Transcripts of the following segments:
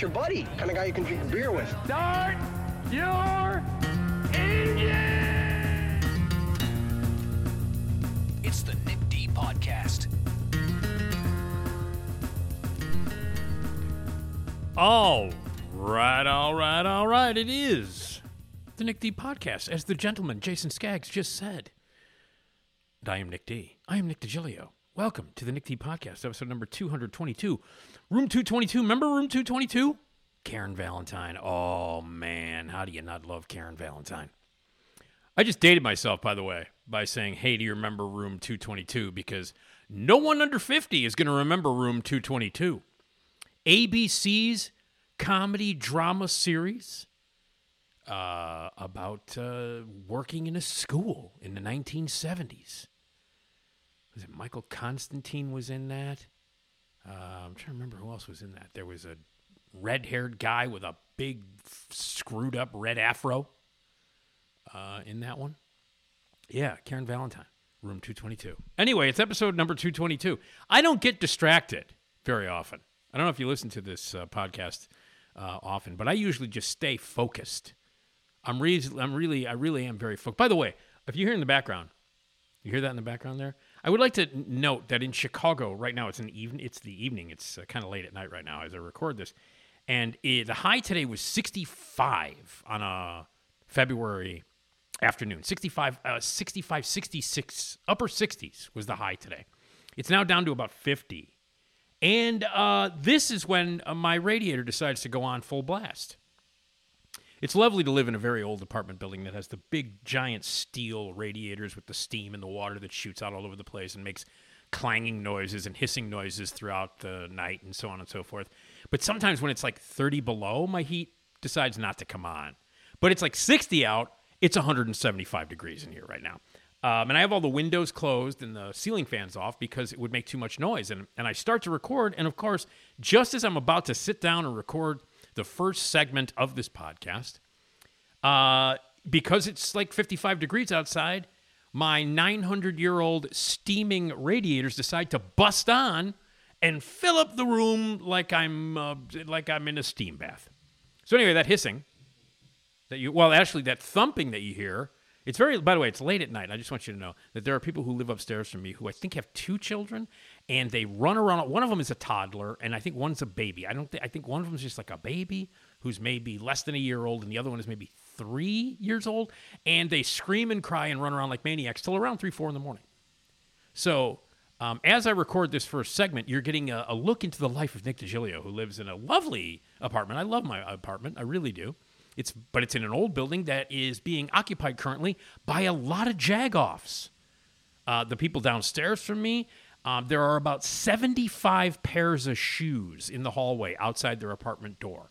Gentlemen, your buddy. Kind of guy you can drink beer with. start your engine! It's the Nick D Podcast. All right, all right, all right. It is the Nick D podcast, as the gentleman Jason Skaggs just said. And I am Nick D. I am Nick DiGilio. Welcome to the Nick D podcast, episode number 222. Room 222. Remember room 222? Karen Valentine. Oh, man. How do you not love Karen Valentine? I just dated myself, by the way, by saying, hey, do you remember room 222? Because no one under 50 is going to remember room 222. ABC's comedy drama series uh, about uh, working in a school in the 1970s. Was it Michael Constantine was in that? Uh, I'm trying to remember who else was in that. There was a red-haired guy with a big, screwed-up red afro uh, in that one. Yeah, Karen Valentine, room 222. Anyway, it's episode number 222. I don't get distracted very often. I don't know if you listen to this uh, podcast uh, often, but I usually just stay focused. I'm, re- I'm really, I really am very focused. By the way, if you hear in the background, you hear that in the background there? I would like to note that in Chicago right now, it's an even, it's the evening. It's uh, kind of late at night right now as I record this, and it, the high today was 65 on a February afternoon. 65, uh, 65, 66, upper 60s was the high today. It's now down to about 50. And uh, this is when uh, my radiator decides to go on full blast. It's lovely to live in a very old apartment building that has the big, giant steel radiators with the steam and the water that shoots out all over the place and makes clanging noises and hissing noises throughout the night and so on and so forth. But sometimes when it's like 30 below, my heat decides not to come on. But it's like 60 out, it's 175 degrees in here right now. Um, and I have all the windows closed and the ceiling fans off because it would make too much noise. And, and I start to record. And of course, just as I'm about to sit down and record the first segment of this podcast, uh, because it's like 55 degrees outside, my 900 year old steaming radiators decide to bust on and fill up the room like I'm uh, like I'm in a steam bath. So anyway, that hissing that you well actually that thumping that you hear it's very by the way it's late at night i just want you to know that there are people who live upstairs from me who i think have two children and they run around one of them is a toddler and i think one's a baby i don't think i think one of them is just like a baby who's maybe less than a year old and the other one is maybe three years old and they scream and cry and run around like maniacs till around three four in the morning so um, as I record this first segment, you're getting a, a look into the life of Nick DiGilio, who lives in a lovely apartment. I love my apartment, I really do. It's but it's in an old building that is being occupied currently by a lot of jagoffs. Uh, the people downstairs from me, um, there are about 75 pairs of shoes in the hallway outside their apartment door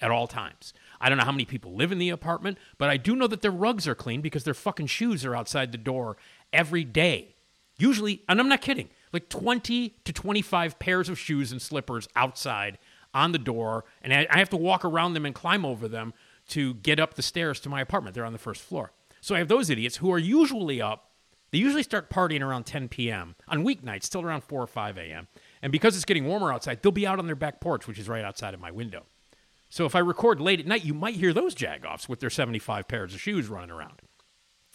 at all times. I don't know how many people live in the apartment, but I do know that their rugs are clean because their fucking shoes are outside the door every day. Usually, and I'm not kidding, like 20 to 25 pairs of shoes and slippers outside on the door, and I, I have to walk around them and climb over them to get up the stairs to my apartment. They're on the first floor. So I have those idiots who are usually up. They usually start partying around 10 p.m. on weeknights, still around 4 or 5 a.m. And because it's getting warmer outside, they'll be out on their back porch, which is right outside of my window. So if I record late at night, you might hear those jagoffs with their 75 pairs of shoes running around.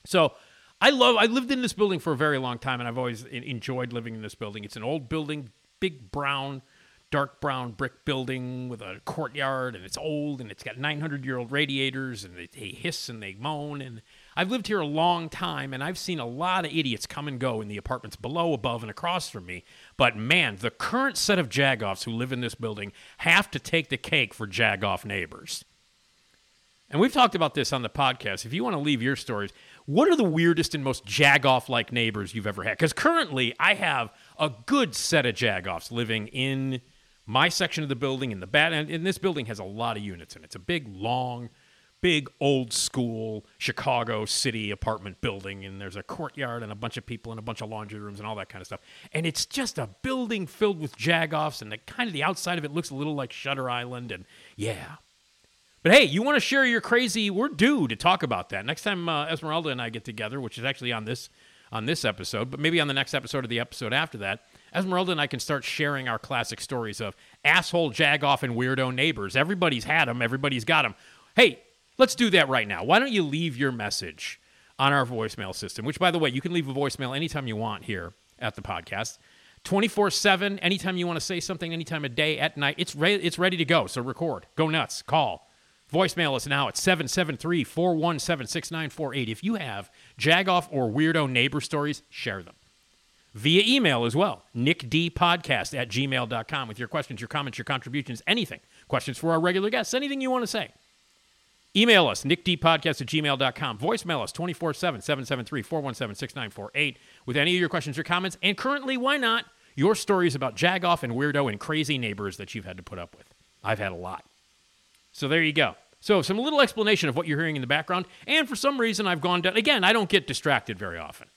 So I love. I lived in this building for a very long time, and I've always enjoyed living in this building. It's an old building, big brown, dark brown brick building with a courtyard, and it's old, and it's got 900 year old radiators, and they, they hiss and they moan. And I've lived here a long time, and I've seen a lot of idiots come and go in the apartments below, above, and across from me. But man, the current set of jagoffs who live in this building have to take the cake for jagoff neighbors. And we've talked about this on the podcast. If you want to leave your stories, what are the weirdest and most jagoff like neighbors you've ever had? Because currently, I have a good set of jagoffs living in my section of the building. In the bad end, and this building has a lot of units in it. It's a big, long, big, old school Chicago city apartment building, and there's a courtyard and a bunch of people and a bunch of laundry rooms and all that kind of stuff. And it's just a building filled with jagoffs, and the kind of the outside of it looks a little like Shutter Island, and yeah. But hey, you want to share your crazy? We're due to talk about that next time uh, Esmeralda and I get together, which is actually on this on this episode, but maybe on the next episode or the episode after that. Esmeralda and I can start sharing our classic stories of asshole, jagoff, and weirdo neighbors. Everybody's had them. Everybody's got them. Hey, let's do that right now. Why don't you leave your message on our voicemail system? Which, by the way, you can leave a voicemail anytime you want here at the podcast. 24 7, anytime you want to say something, anytime of day, at night, it's, re- it's ready to go. So record, go nuts, call. Voicemail us now at 773 417 6948. If you have jagoff or weirdo neighbor stories, share them. Via email as well, nickdpodcast at gmail.com with your questions, your comments, your contributions, anything. Questions for our regular guests, anything you want to say. Email us, nickdpodcast at gmail.com. Voicemail us 24 7 773 417 6948 with any of your questions or comments. And currently, why not, your stories about jagoff and weirdo and crazy neighbors that you've had to put up with. I've had a lot. So there you go. So some little explanation of what you're hearing in the background. And for some reason, I've gone down. Again, I don't get distracted very often.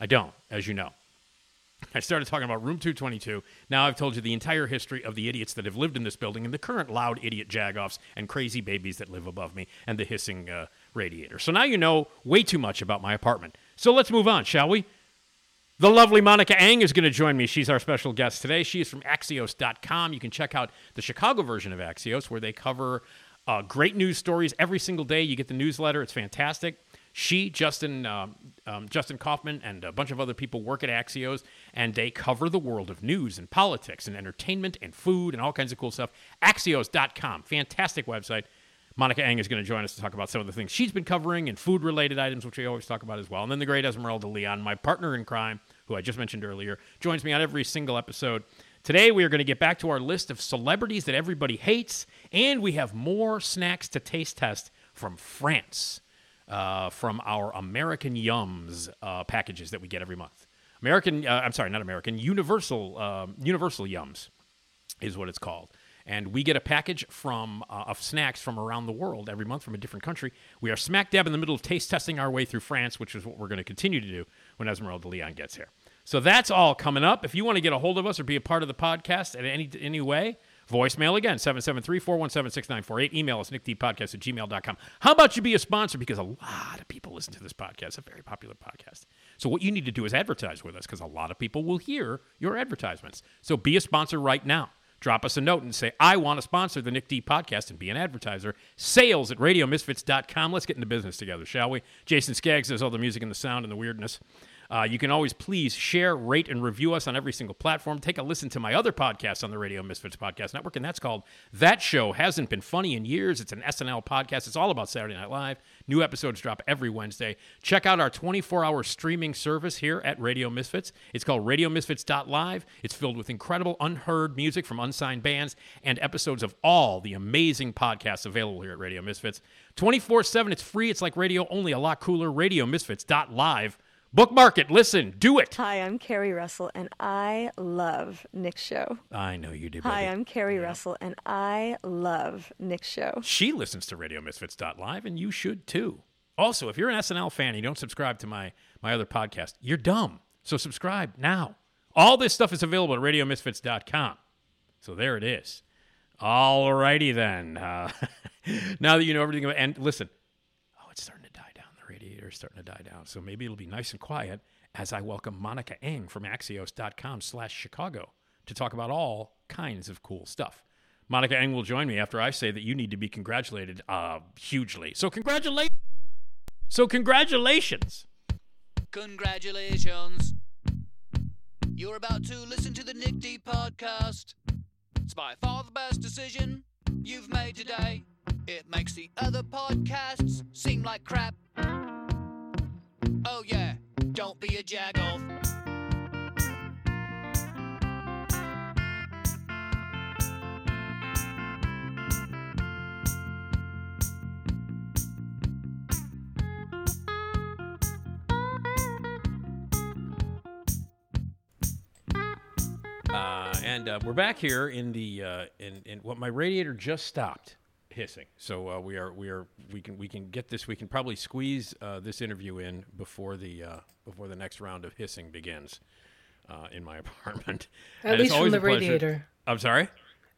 I don't, as you know. I started talking about Room 222. Now I've told you the entire history of the idiots that have lived in this building and the current loud idiot jagoffs and crazy babies that live above me and the hissing uh, radiator. So now you know way too much about my apartment. So let's move on, shall we? The lovely Monica Eng is going to join me. She's our special guest today. She is from Axios.com. You can check out the Chicago version of Axios where they cover uh, great news stories every single day. You get the newsletter, it's fantastic. She, Justin, um, um, Justin Kaufman, and a bunch of other people work at Axios, and they cover the world of news and politics and entertainment and food and all kinds of cool stuff. Axios.com, fantastic website. Monica Eng is going to join us to talk about some of the things she's been covering and food related items, which we always talk about as well. And then the great Esmeralda Leon, my partner in crime, who I just mentioned earlier, joins me on every single episode. Today, we are going to get back to our list of celebrities that everybody hates, and we have more snacks to taste test from France, uh, from our American Yums uh, packages that we get every month. American, uh, I'm sorry, not American, Universal, um, Universal Yums is what it's called. And we get a package from uh, of snacks from around the world every month from a different country. We are smack dab in the middle of taste testing our way through France, which is what we're going to continue to do when Esmeralda Leon gets here. So that's all coming up. If you want to get a hold of us or be a part of the podcast in any any way, voicemail again, 773-417-6948. Email us, nickdpodcast at gmail.com. How about you be a sponsor? Because a lot of people listen to this podcast. It's a very popular podcast. So what you need to do is advertise with us because a lot of people will hear your advertisements. So be a sponsor right now. Drop us a note and say, I want to sponsor the Nick D podcast and be an advertiser. Sales at radiomisfits.com. Let's get into business together, shall we? Jason Skaggs does all the music and the sound and the weirdness. Uh, you can always please share, rate, and review us on every single platform. Take a listen to my other podcast on the Radio Misfits Podcast Network, and that's called That Show Hasn't Been Funny in Years. It's an SNL podcast. It's all about Saturday Night Live. New episodes drop every Wednesday. Check out our 24 hour streaming service here at Radio Misfits. It's called RadioMisfits.live. It's filled with incredible unheard music from unsigned bands and episodes of all the amazing podcasts available here at Radio Misfits. 24 7, it's free. It's like radio, only a lot cooler. RadioMisfits.live. Bookmark it, listen, do it. Hi, I'm Carrie Russell, and I love Nick's show. I know you do. Hi. I'm Carrie Russell, and I love Nick's show. She listens to RadioMisfits.live, and you should too. Also, if you're an SNL fan and you don't subscribe to my my other podcast, you're dumb. So subscribe now. All this stuff is available at RadioMisfits.com. So there it is. All righty then. Uh, now that you know everything about, and listen, oh, it's starting to die down. The radiator starting to die down. So maybe it'll be nice and quiet as I welcome Monica Eng from Axios.com slash Chicago to talk about all kinds of cool stuff. Monica Eng will join me after I say that you need to be congratulated uh, hugely. So congratulations. So congratulations. Congratulations. You're about to listen to the Nick D podcast. It's by far the best decision you've made today. It makes the other podcasts seem like crap. Oh, yeah, don't be a jagoff. Uh, and uh, we're back here in the uh, in in what my radiator just stopped hissing. So uh, we are we are we can we can get this. We can probably squeeze uh, this interview in before the uh, before the next round of hissing begins uh, in my apartment. At And least from the radiator. I'm sorry.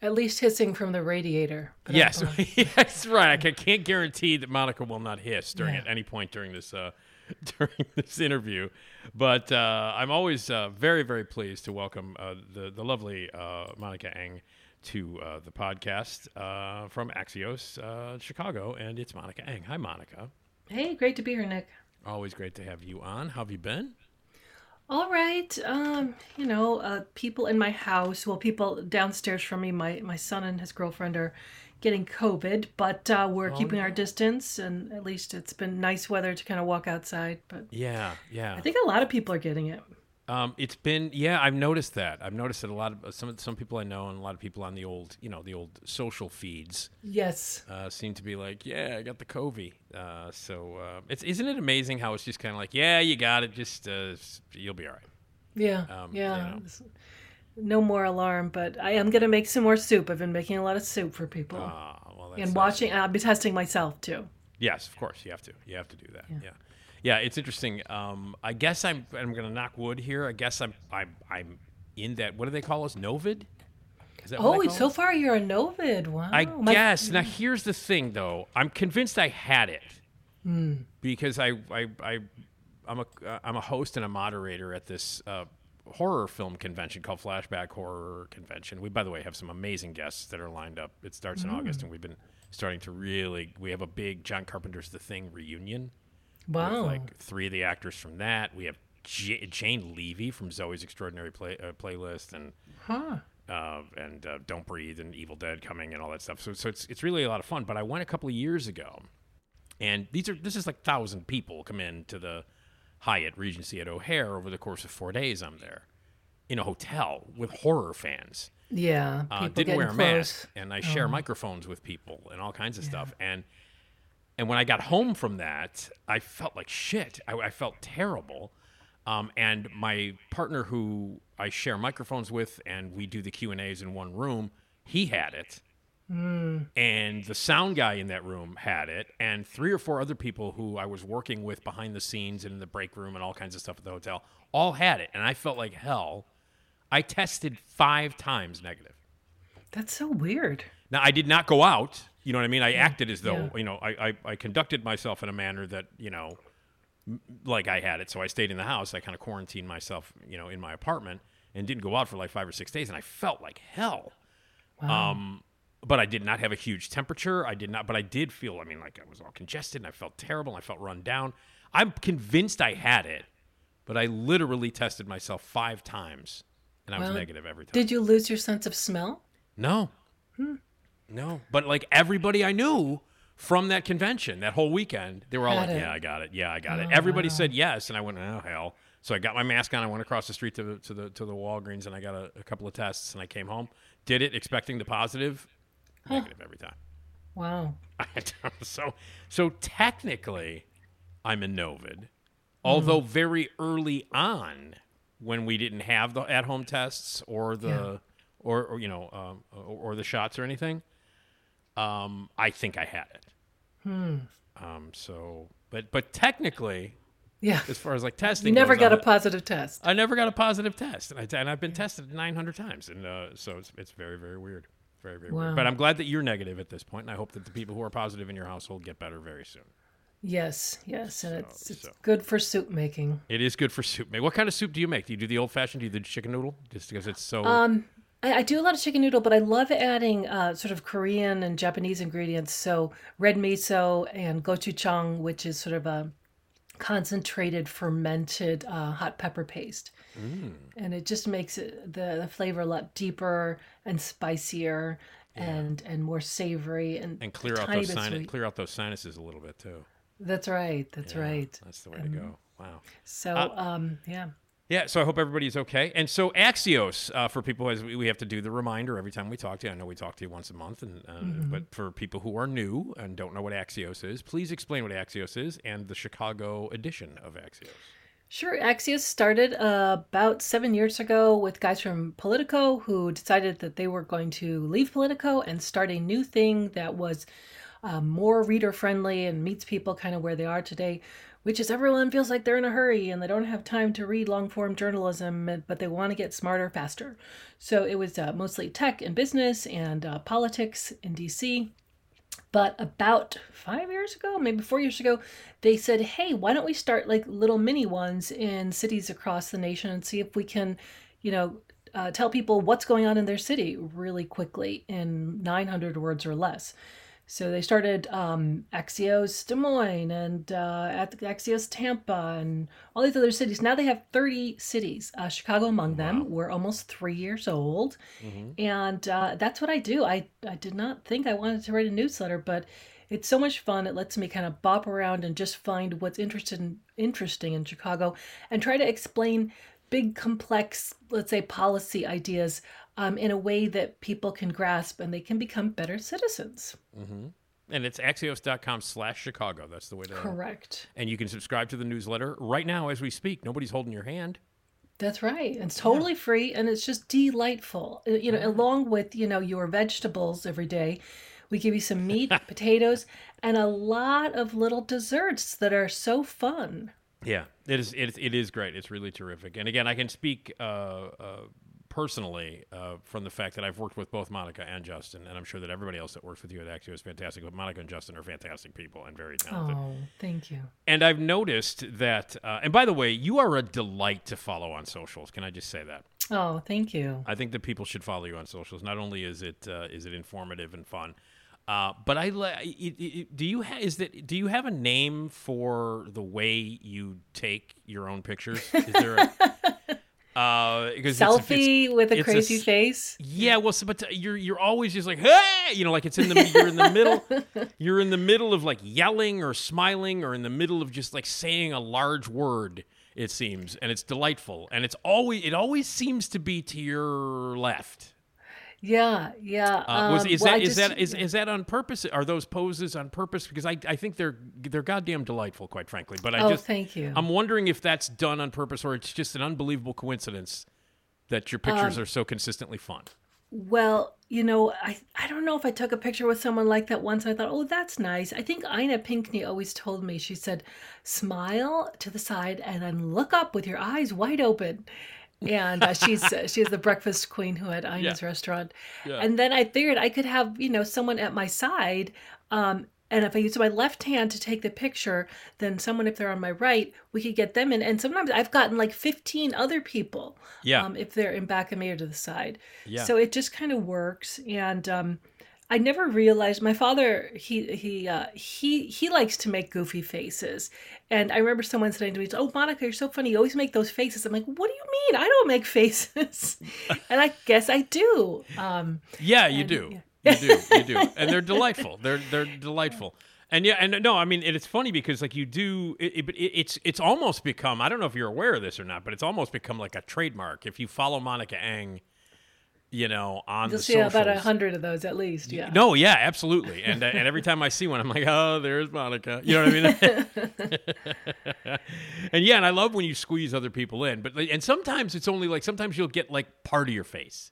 At least hissing from the radiator. Yes, yes, right. I ca- can't guarantee that Monica will not hiss during Yeah. at any point during this uh, during this interview, but uh, I'm always uh, very very pleased to welcome uh, the the lovely uh, Monica Eng to uh, the podcast uh, from Axios uh, Chicago, and it's Monica Eng. Hi, Monica. Hey, great to be here, Nick. Always great to have you on. How have you been? All right. Um, you know, uh, people in my house, well, people downstairs from me, my, my son and his girlfriend are getting COVID, but uh, we're Oh, keeping our distance, and at least it's been nice weather to kind of walk outside. But Yeah, yeah. I think a lot of people are getting it. Um, it's been yeah, I've noticed that. I've noticed that a lot of some some people I know and a lot of people on the old you know the old social feeds Yes. uh, seem to be like, yeah, I got the Covey. Uh, so uh, it's isn't it amazing how it's just kind of like, yeah, you got it, just uh, you'll be all right. Yeah. Um, yeah. you know. No more alarm, but I am going to make some more soup. I've been making a lot of soup for people. Ah, well, that's, and watching, I'll be testing myself too. Yes, of course, you have to. You have to do that. Yeah, yeah. It's interesting. Um, I guess I'm. I'm going to knock wood here. I guess I'm. I'm. I'm in that. What do they call us? Novid. Oh, so us? far you're a Novid. Wow. I My- guess. Now here's the thing, though. I'm convinced I had it because I, I, I, I'm a, uh, I'm a host and a moderator at this uh, horror film convention called Flashback Horror Convention. We, by the way, have some amazing guests that are lined up. It starts in August, and we've been starting to really. We have a big John Carpenter's The Thing reunion. With, Wow. like three of the actors from that. We have J- Jane Levy from Zoe's Extraordinary Play- uh, Playlist, and Huh. uh, and uh, Don't Breathe and Evil Dead coming and all that stuff. So, so it's it's really a lot of fun. But I went a couple of years ago, and these are this is like thousand people come in to the Hyatt Regency at O'Hare over the course of four days. I'm there in a hotel with horror fans. Yeah. Uh, People didn't wear a close. mask, and I share microphones with people and all kinds of stuff. And and when I got home from that, I felt like shit. I, I felt terrible. Um, and my partner, who I share microphones with, and we do the Q and A's in one room, he had it. And the sound guy in that room had it, and three or four other people who I was working with behind the scenes and in the break room and all kinds of stuff at the hotel all had it. And I felt like hell. I tested five times negative. That's so weird. Now I did not go out. You know what I mean? I acted as though Yeah. you know I, I I conducted myself in a manner that you know m- like I had it. So I stayed in the house. I kind of quarantined myself, you know, in my apartment and didn't go out for like five or six days. And I felt like hell. Um, but I did not have a huge temperature. I did not, but I did feel. I mean, like I was all congested and I felt terrible. And I felt run down. I'm convinced I had it, but I literally tested myself five times, and I was negative every time. Did you lose your sense of smell? No. No. But like everybody I knew from that convention, that whole weekend, they were all Had like, it. Yeah, I got it. Yeah, I got it. Everybody said yes. And I went, Oh hell. So I got my mask on, I went across the street to the to the to the Walgreens and I got a, a couple of tests and I came home. Did it expecting the positive. Negative every time. Wow. so so technically I'm a Novid. Although very early on when we didn't have the at home tests or the Yeah. or, or you know um, or, or the shots or anything, um, I think I had it. Hmm. Um, so but but technically, Yeah. as far as like testing, You never goes, got I'm a positive test. I never got a positive test, and, I, and I've been tested 900 times, and uh, so it's it's very very weird, very very Wow. weird. But I'm glad that you're negative at this point, and I hope that the people who are positive in your household get better very soon. Yes, yes, and it's it's so. good for soup making. It is good for soup. Make what kind of soup do you make? Do you do the old fashioned? Do you do the chicken noodle? Just because it's so. Um, I, I do a lot of chicken noodle, but I love adding uh, sort of Korean and Japanese ingredients. So red miso and gochujang, which is sort of a concentrated fermented uh, hot pepper paste, Mm. and it just makes it, the the flavor a lot deeper and spicier and and more savory and and clear out those sinus, clear out those sinuses a little bit too. That's right. That's Yeah, right. That's the way to go. Wow. So Uh, um, yeah. Yeah, so I hope everybody's okay. And so Axios, uh, for people as we we have to do the reminder every time we talk to you. I know we talk to you once a month, and uh, Mm-hmm. but for people who are new and don't know what Axios is, please explain what Axios is and the Chicago edition of Axios. Sure. Axios started uh, about seven years ago with guys from Politico who decided that they were going to leave Politico and start a new thing that was uh, more reader friendly and meets people kind of where they are today, which is everyone feels like they're in a hurry and they don't have time to read long form journalism, but they want to get smarter faster. So it was uh, mostly tech and business and uh, politics in DC. But about five years ago, maybe four years ago, they said, hey, why don't we start like little mini ones in cities across the nation and see if we can, you know, uh, tell people what's going on in their city really quickly in 900 words or less. So they started um, Axios Des Moines and uh, at Axios Tampa and all these other cities. Now they have 30 cities, uh, Chicago among them. We're almost three years old. And uh, that's what I do. I, I did not think I wanted to write a newsletter, but it's so much fun. It lets me kind of bop around and just find what's interested in, interesting in Chicago and try to explain big, complex, let's say, policy ideas um, in a way that people can grasp and they can become better citizens. And it's axios.com slash Chicago. That's the way to. Correct. And you can subscribe to the newsletter right now as we speak. Nobody's holding your hand. That's right. It's totally free and it's just delightful. Uh, You know, along with, you know, your vegetables every day, we give you some meat, potatoes, and a lot of little desserts that are so fun. Yeah, it is. It, it is great. It's really terrific. And again, I can speak uh, uh, personally uh, from the fact that I've worked with both Monica and Justin, and I'm sure that everybody else that works with you at Axios is fantastic. But Monica and Justin are fantastic people and very talented. Oh, thank you. And I've noticed that. Uh, and by the way, you are a delight to follow on socials. Can I just say that? Oh, thank you. I think that people should follow you on socials. Not only is it uh, is it informative and fun, uh, but I do you ha- is that do you have a name for the way you take your own pictures? Is there a, uh, because it's- Selfie with a it's a crazy face. yeah, well, so, but you're you're always just like, hey, you know, like it's in the you're in the middle, you're in the middle of like yelling or smiling or in the middle of just like saying a large word. It seems, and it's delightful, and it's always it always seems to be to your left. Yeah, yeah. Uh, was, um, is well, that is just- that is, is that on purpose? Are those poses on purpose? Because I, I think they're they're goddamn delightful, quite frankly. But I Oh, just thank you. I'm wondering if that's done on purpose or it's just an unbelievable coincidence that your pictures Um, are so consistently fun. Well, you know, I I don't know if I took a picture with someone like that once. I thought, oh, that's nice. I think Ina Pinkney always told me. She said, smile to the side and then look up with your eyes wide open. And uh, she's uh, she's the breakfast queen who had Ina's restaurant. And then I figured I could have you know someone at my side. Um, and if I use my left hand to take the picture, then someone, if they're on my right, we could get them in. And sometimes I've gotten like 15 other people Yeah. um, if they're in back of me or to the side. Yeah. So it just kind of works. And um, I never realized my father he he uh, he he likes to make goofy faces. And I remember someone saying to me, "Oh, Monica, you're so funny. You always make those faces." I'm like, "What do you mean? I don't make faces." and I guess I do. Um, Yeah, you do. You do. You do. And they're delightful. They're they're delightful. And yeah, and no, I mean, and it's funny because like you do, it, it, it's it's almost become. I don't know if you're aware of this or not, but it's almost become like a trademark. If you follow Monica Eng, you know, on you'll the see about a hundred of those at least. Yeah. No, yeah, absolutely. And uh, and every time I see one, I'm like, oh, there's Monica. You know what I mean? and yeah, and I love when you squeeze other people in, but and sometimes it's only like sometimes you'll get like part of your face.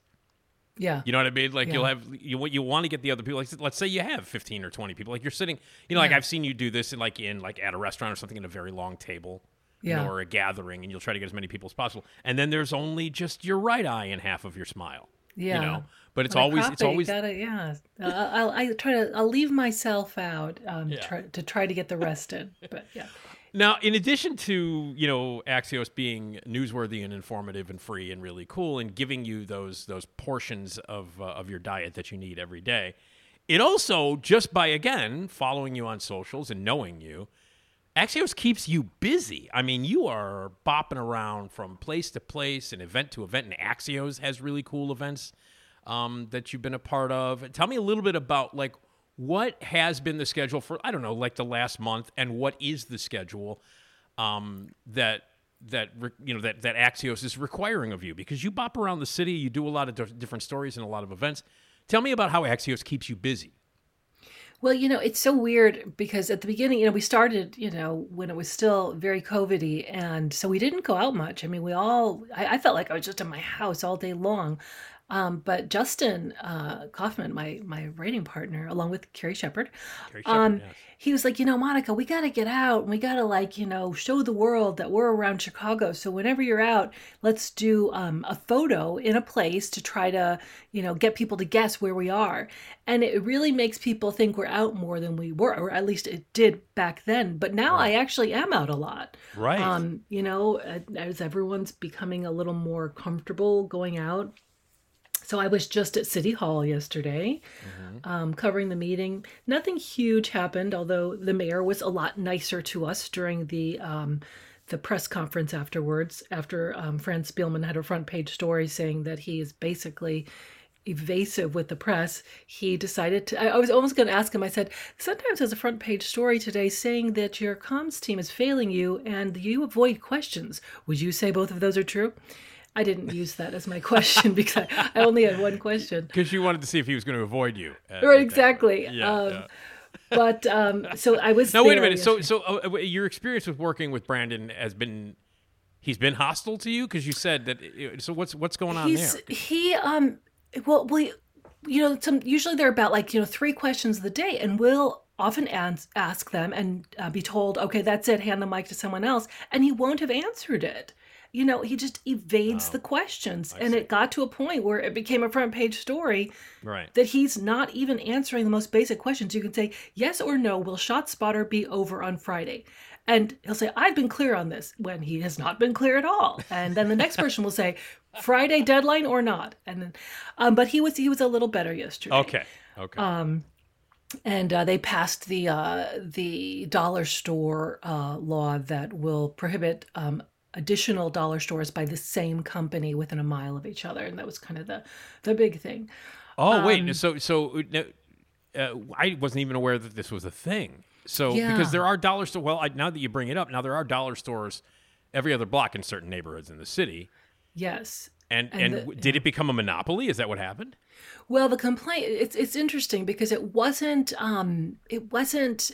Yeah. You know what I mean? Like you'll have you you want to get the other people. Like let's say you have fifteen or twenty people. Like you're sitting. You know, like I've seen you do this in like in like at a restaurant or something in a very long table. you know, or a gathering, and you'll try to get as many people as possible. And then there's only just your right eye and half of your smile. Yeah. You know, but it's always copy, it's always gotta yeah. Uh, I'll, I try to I'll leave myself out um, Yeah. try, to try to get the rest in. But yeah. Now, in addition to you know Axios being newsworthy and informative and free and really cool and giving you those those portions of uh, of your diet that you need every day, it also just by again following you on socials and knowing you, Axios keeps you busy. I mean, you are bopping around from place to place and event to event, and Axios has really cool events um, that you've been a part of. Tell me a little bit about like what has been the schedule for I don't know, like the last month, and what is the schedule um, that that you know that that Axios is requiring of you because you bop around the city, you do a lot of different stories and a lot of events. Tell me about how Axios keeps you busy. Well, you know, it's so weird because at the beginning, you know, we started, you know, when it was still very COVID-y, and so we didn't go out much. I mean, we all, I, I felt like I was just in my house all day long. Um, but Justin uh, Kaufman, my my writing partner, along with Carrie Shepherd, Carrie Shepherd, um, yes. he was like, you know, Monica, we got to get out and we got to like, you know, show the world that we're around Chicago. So whenever you're out, let's do um, a photo in a place to try to, you know, get people to guess where we are. And it really makes people think we're out more than we were, or at least it did back then. But now I actually am out a lot. Right. Um, you know, uh, as everyone's becoming a little more comfortable going out. So I was just at City Hall yesterday, um, covering the meeting. Nothing huge happened, although the mayor was a lot nicer to us during the um, the press conference afterwards. After um, Fran Spielman had a front page story saying that he is basically evasive with the press, he decided to. I, I was almost going to ask him. I said, "Sometimes there's a front page story today saying that your comms team is failing you and you avoid questions. Would you say both of those are true?" I didn't use that as my question because I, I only had one question. Because you wanted to see if he was going to avoid you. at- Right, at exactly. Yeah, um, yeah. But um, so I was. Now wait a minute. So yesterday. so uh, uh, your experience with working with Brandon has been he's been hostile to you because you said that. uh, So what's what's going on he's there? he um well we you know some usually they're about like you know three questions of the day and we'll often ans- ask them and uh, be told okay that's it hand the mic to someone else and he won't have answered it you know he just evades the questions and it got to a point where it became a front page story Right. that he's not even answering the most basic questions. You can say, yes or no, will ShotSpotter be over on Friday? And he'll say, I've been clear on this when he has not been clear at all. And then the next person will say, Friday deadline or not? And then, um, but he was he was a little better yesterday. Okay. Okay. Um, and uh, they passed the uh, the dollar store uh, law that will prohibit um, additional dollar stores by the same company within a mile of each other, and that was kind of the the big thing. oh wait. um, So so uh, uh, I wasn't even aware that this was a thing. So Yeah. because there are dollar store. Well, I, now that you bring it up, now there are dollar stores every other block in certain neighborhoods in the city. Yes, And And and, the- did it become a monopoly? Is that what happened? Well, the complaint it's it's interesting because it wasn't um it wasn't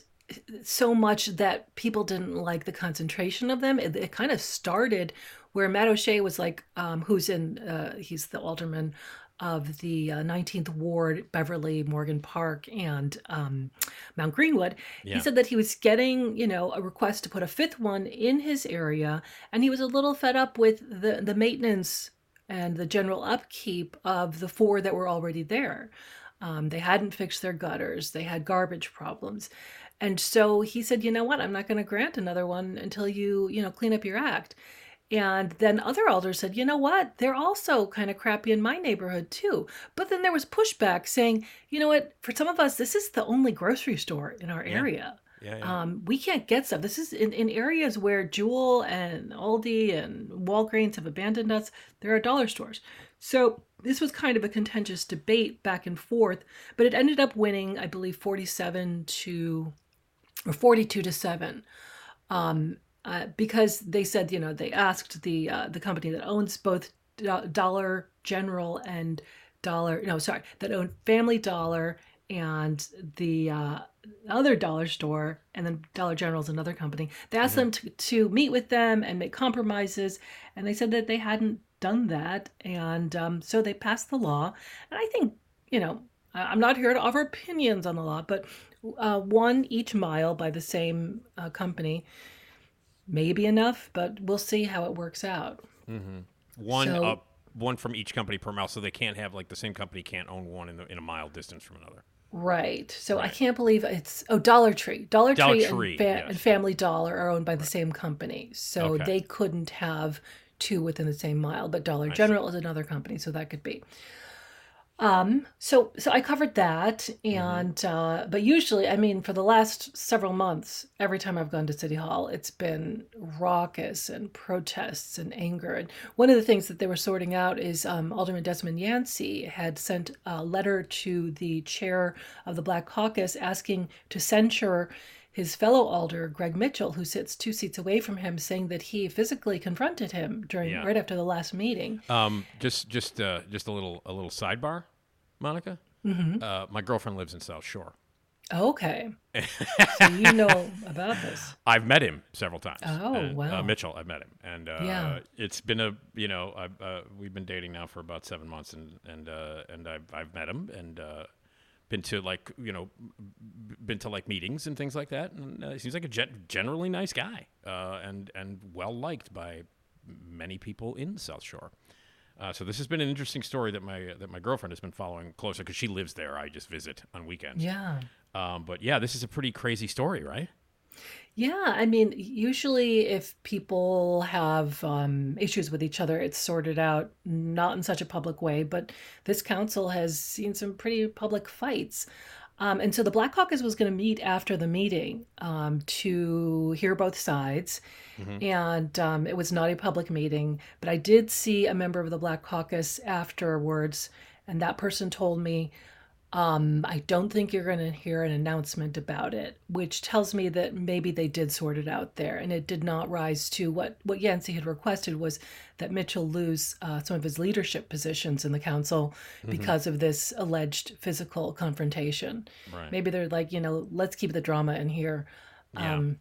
so much that people didn't like the concentration of them. It, it kind of started where Matt O'Shea was like, um, who's in uh, he's the alderman of the uh, 19th Ward, Beverly, Morgan Park, and um, Mount Greenwood. Yeah. He said that he was getting, you know, a request to put a fifth one in his area, and he was a little fed up with the the maintenance and the general upkeep of the four that were already there. Um, they hadn't fixed their gutters, they had garbage problems. And so he said, you know what, I'm not going to grant another one until you, you know, clean up your act. And then other elders said, you know what, they're also kind of crappy in my neighborhood too. But then there was pushback saying, you know what, for some of us, this is the only grocery store in our area. Yeah. yeah. Um, we can't get stuff. This is in, in areas where Jewel and Aldi and Walgreens have abandoned us. There are dollar stores. So this was kind of a contentious debate back and forth, but it ended up winning, I believe, 47 to or 42 to 7. Um, uh, because they said, you know, they asked the uh, the company that owns both Do- Dollar General and Dollar, no, sorry, that owned Family Dollar and the uh, other dollar store, and then Dollar General is another company. They asked them to, to meet with them and make compromises, and they said that they hadn't done that, and um, so they passed the law. And I think, you know, I'm not here to offer opinions on the law, but uh, one each mile by the same uh, company may be enough, but we'll see how it works out. one so- up, one from each company per mile, so they can't have like the same company can't own one in, the, in a mile distance from another. Right. So I can't believe it's oh Dollar Tree. Dollar, Dollar Tree, Tree, and, fa- yes. and Family Dollar are owned by the same company, so Okay. they couldn't have two within the same mile. But Dollar General is another company, so that could be. Um. So so I covered that, Mm-hmm. and uh, but usually, I mean, for the last several months, every time I've gone to City Hall, it's been raucous and protests and anger. And one of the things that they were sorting out is um, Alderman Desmond Yancey had sent a letter to the chair of the Black Caucus asking to censure his fellow alder Greg Mitchell, who sits two seats away from him, saying that he physically confronted him during Yeah. right after the last meeting. Um, just just uh, just a little a little sidebar, Monica. Mm-hmm. Uh, my girlfriend lives in South Shore, Okay. so you know about this. I've met him several times. Oh, And, wow. Uh, Mitchell, I've met him, and uh, Yeah. it's been a you know uh, we've been dating now for about seven months, and and uh, and I've I've met him and uh, been to like you know been to like meetings and things like that, and uh, he seems like a gen- generally nice guy, uh, and and well liked by many people in South Shore. Uh, so this has been an interesting story that my that my girlfriend has been following closer because she lives there. I just visit on weekends. Yeah. Um, but yeah, this is a pretty crazy story, right? Yeah, I mean, usually if people have um, issues with each other, it's sorted out not in such a public way, but this council has seen some pretty public fights. Um, and so the Black Caucus was going to meet after the meeting um, to hear both sides. And um, it was not a public meeting, but I did see a member of the Black Caucus afterwards, and that person told me, um, I don't think you're going to hear an announcement about it, which tells me that maybe they did sort it out there, and it did not rise to what what Yancey had requested was that Mitchell lose uh, some of his leadership positions in the council because of this alleged physical confrontation. Right. Maybe they're like, you know, let's keep the drama in here. Yeah. Um,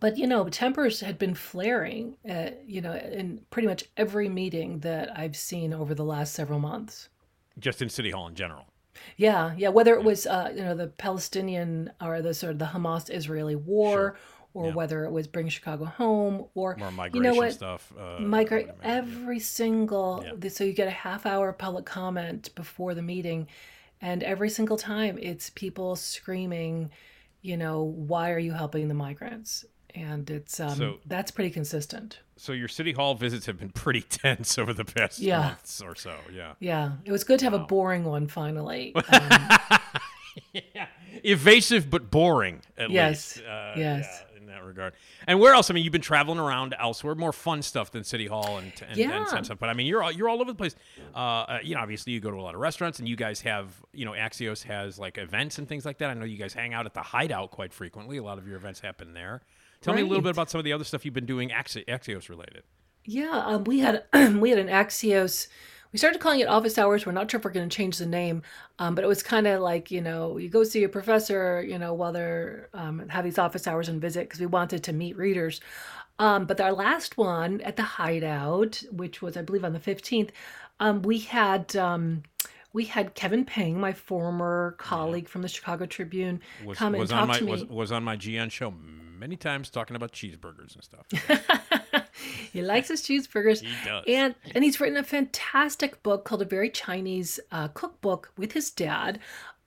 but you know, tempers had been flaring, uh, you know, in pretty much every meeting that I've seen over the last several months. Just in City Hall in general. Yeah, yeah. Whether it was uh, you know the Palestinian or the sort of the Hamas-Israeli war, Sure. or Yeah. whether it was bring Chicago home, or More you migration know what, stuff. Uh, I migrate would imagine, every single. Yeah. So you get a half-hour public comment before the meeting, and every single time it's people screaming, you know, why are you helping the migrants? And it's um, So- that's pretty consistent. So your City Hall visits have been pretty tense over the past Yeah. months or so. Yeah. Yeah, it was good to have a boring one finally. Um, Evasive but boring, at Yes, least. Uh, yes. yeah, in that regard. And where else? I mean, you've been traveling around elsewhere, more fun stuff than City Hall and and, Yeah. and stuff. But I mean, you're all, you're all over the place. Uh, uh, you know, obviously you go to a lot of restaurants, and you guys have, you know, Axios has like events and things like that. I know you guys hang out at the Hideout quite frequently. A lot of your events happen there. Tell me a little bit about some of the other stuff you've been doing Axi- Axios related. Yeah, um, we had we had an Axios. We started calling it office hours. We're not sure if we're going to change the name, um, but it was kind of like you know you go see a professor, you know, while they're um, have these office hours and visit because we wanted to meet readers. Um, but our last one at the Hideout, which was I believe on the fifteenth, um, we had. Um, we had Kevin Pang, my former colleague from the Chicago Tribune, Was, come and was talk my to me. was, was on my GN show many times talking about cheeseburgers and stuff. he likes his cheeseburgers. He does. And and he's written a fantastic book called A Very Chinese uh, Cookbook with his dad.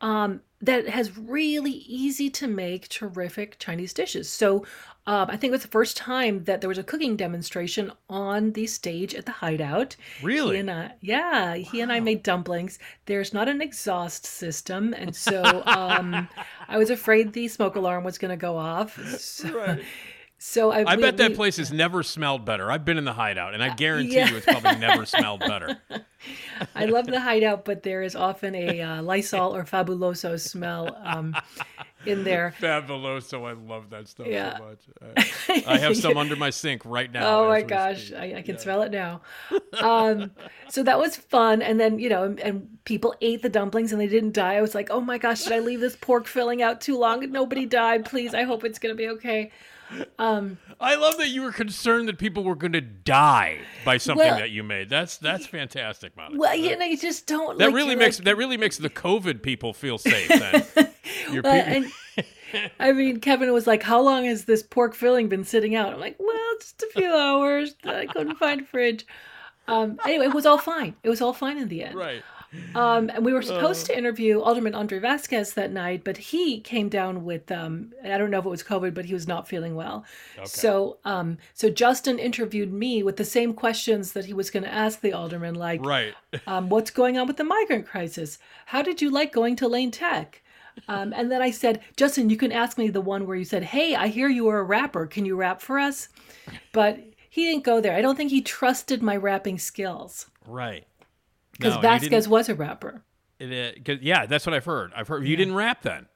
Um, that has really easy to make terrific Chinese dishes. So um, I think it was the first time that there was a cooking demonstration on the stage at the Hideout. Really? He and I, yeah, he and I made dumplings. There's not an exhaust system, and so um, I was afraid the smoke alarm was going to go off. So, so I, I we- bet that we- place has never smelled better. I've been in the hideout, and I guarantee yeah. you it's probably never smelled better. I love the hideout, but there is often a uh, Lysol or Fabuloso smell um, in there. Fabuloso, I love that stuff Yeah. so much. I, I have some under my sink right now. Oh my gosh. I, I can smell it now. Um, so that was fun, and then you know, and, and people ate the dumplings and they didn't die. I was like, oh my gosh, did I leave this pork filling out too long? Nobody died. Please, I hope it's gonna be okay. I love that you were concerned that people were going to die by something Well- that you made. That's that's fantastic, Monica. Well, you know, you just don't. that like, really makes like- that really makes the COVID people feel safe. Well, and I mean, Kevin was like, "How long has this pork filling been sitting out?" I'm like, "Well, just a few hours. I couldn't find a fridge." Um, anyway, it was all fine. It was all fine in the end. right. Um, and we were supposed to interview Alderman Andre Vasquez that night, but he came down with um, I don't know if it was COVID, but he was not feeling well. So, um, so Justin interviewed me with the same questions that he was going to ask the alderman, like, Right. um, what's going on with the migrant crisis? How did you like going to Lane Tech? Um, and then I said, Justin, you can ask me the one where you said, Hey, I hear you are a rapper. Can you rap for us? But he didn't go there. I don't think he trusted my rapping skills Right. Because No, Vasquez was a rapper. It, uh, yeah, that's what I've heard. I've heard you didn't rap then.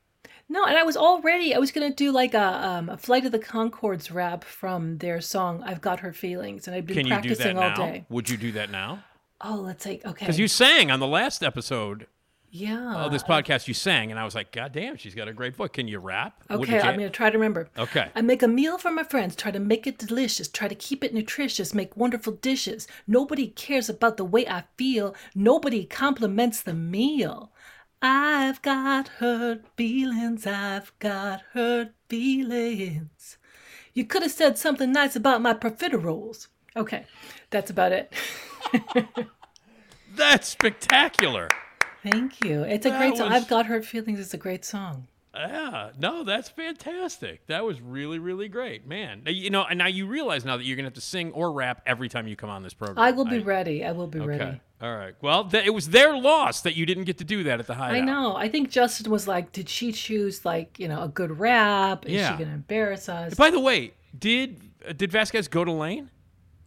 No, and I was already. I was going to do like a, um, a Flight of the Conchords rap from their song "I've Got Hurt Feelings," and I've been Can you do that practicing all now? day. Would you do that now? Oh, let's say okay. Because you sang on the last episode Yeah. oh, this podcast you sang, and I was like, God damn, she's got a great voice. Can you rap? Okay, you I'm to try to remember. Okay. I make a meal for my friends, try to make it delicious, try to keep it nutritious, make wonderful dishes. Nobody cares about the way I feel, nobody compliments the meal. I've got hurt feelings, I've got hurt feelings. You could have said something nice about my profiteroles. Okay, that's about it. That's spectacular. Thank you. It's a great song. I've got hurt feelings. It's a great song. Yeah, no, that's fantastic. That was really, really great, man. You know, and now you realize now that you're gonna have to sing or rap every time you come on this program. I will be ready. I will be Okay, ready. all right. Well, th- it was their loss that you didn't get to do that at the high. I know. I think Justin was like, did she choose like, you know, a good rap? Is Yeah. she going to embarrass us? By the way, did uh, did Vasquez go to Lane?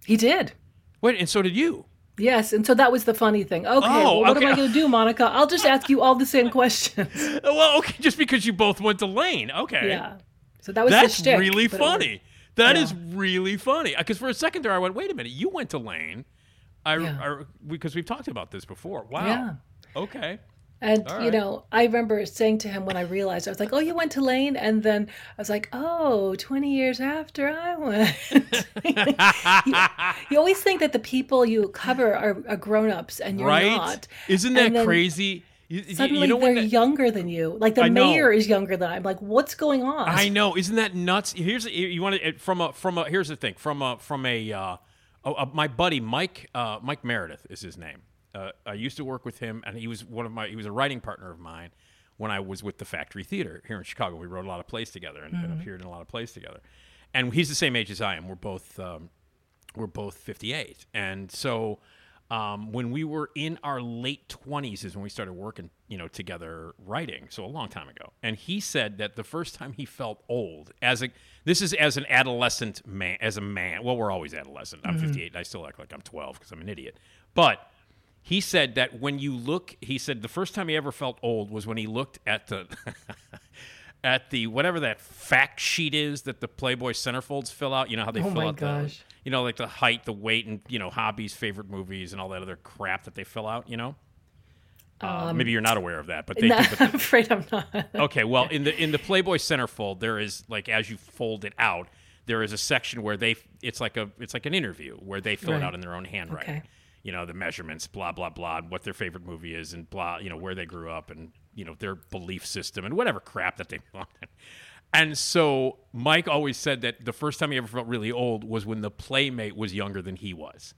he did. Wait, and so did you. Yes. And so that was the funny thing. Okay. Oh, well, what okay. am I going to do, Monica? I'll just ask you all the same questions. Well, okay, just because you both went to Lane. Okay. yeah. So that was the That's shtick, really but it worked. funny. That is really funny. Uh, because for a second there, I went, "Wait a minute, you went to Lane." I, Yeah. I because we've talked about this before. Wow. Yeah. Okay. And, All you know, I remember saying to him when I realized, I was like, oh, you went to Lane? And then I was like, oh, 20 years after I went. you, you always think that the people you cover are, are grown ups and you're right? not. Isn't that crazy? You, Suddenly you know they're that- younger than you. Like the I mayor is younger than I'm. Like, what's going on? I know, isn't that nuts? Here's you want to from a from a here's the thing from a from a, uh, my buddy Mike uh, Mike Meredith is his name. Uh, I used to work with him, and he was one of my he was a writing partner of mine when I was with the Factory Theater here in Chicago. We wrote a lot of plays together and, and appeared in a lot of plays together. And he's the same age as I am. We're both um, we're both 58. And so um, when we were in our late 20s is when we started working, you know, together writing. So a long time ago. And he said that the first time he felt old as a this is as an adolescent man as a man. Well, we're always adolescent. I'm 58 and I still act like I'm 12 because I'm an idiot. But he said that when you look, he said the first time he ever felt old was when he looked at the at the whatever that fact sheet is that the Playboy centerfolds fill out. You know how they Oh fill my out gosh. the you know like the height, the weight, and you know hobbies, favorite movies, and all that other crap that they fill out. You know. Uh, maybe you're not aware of that, but they No, do. But I'm afraid I'm not. okay, well, in the in the Playboy centerfold, there is like as you fold it out, there is a section where they it's like a it's like an interview where they fill it out in their own handwriting. Okay. You know the measurements, blah blah blah, and what their favorite movie is, and blah, you know where they grew up, and you know their belief system, and whatever crap that they wanted. And so Mike always said that the first time he ever felt really old was when the playmate was younger than he was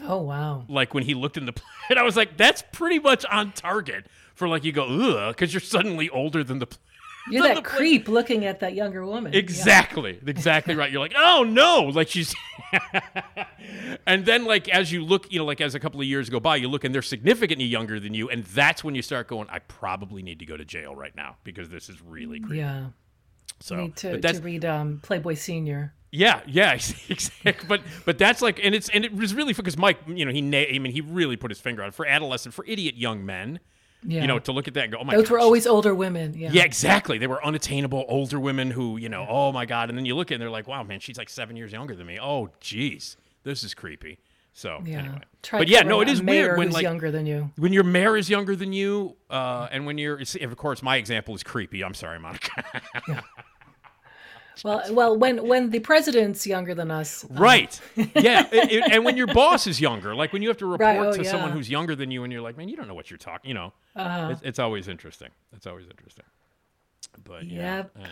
Oh, wow. like when he looked in the play, and I was like, that's pretty much on target for like you go, ugh, because you're suddenly older than the. You're that creep looking at that younger woman. Yeah. Exactly, exactly right. You're like, oh no, like she's. and then like as you look, you know, like as a couple of years go by, you look and they're significantly younger than you, and that's when you start going, I probably need to go to jail right now because this is really creepy. Yeah. So, Need to, to read um, Playboy Senior. Yeah, yeah, exactly. But but that's like, and it's and it was really because Mike, you know, he na- I mean, he really put his finger on it for adolescent, for idiot young men. Yeah. You know, to look at that and go, oh my god. Those were always older women. Yeah. Yeah, exactly. They were unattainable older women who, you know, oh my god. And then you look at it and they're like, wow, man, she's like seven years younger than me. Oh, jeez, this is creepy. So Yeah. anyway, Try but yeah, no, it is a is mayor weird when like younger than you. when your mayor is younger than you, uh, and when you're, of course, my example is creepy. I'm sorry, Monica. Well, well, when when the president's younger than us, uh, Right. Yeah. It- it- and when your boss is younger, like when you have to report Right, oh, to someone who's younger than you and you're like, man, you don't know what you're talking, you know, Uh-huh. it's, it's always interesting. It's always interesting. But yeah. Yep. yeah.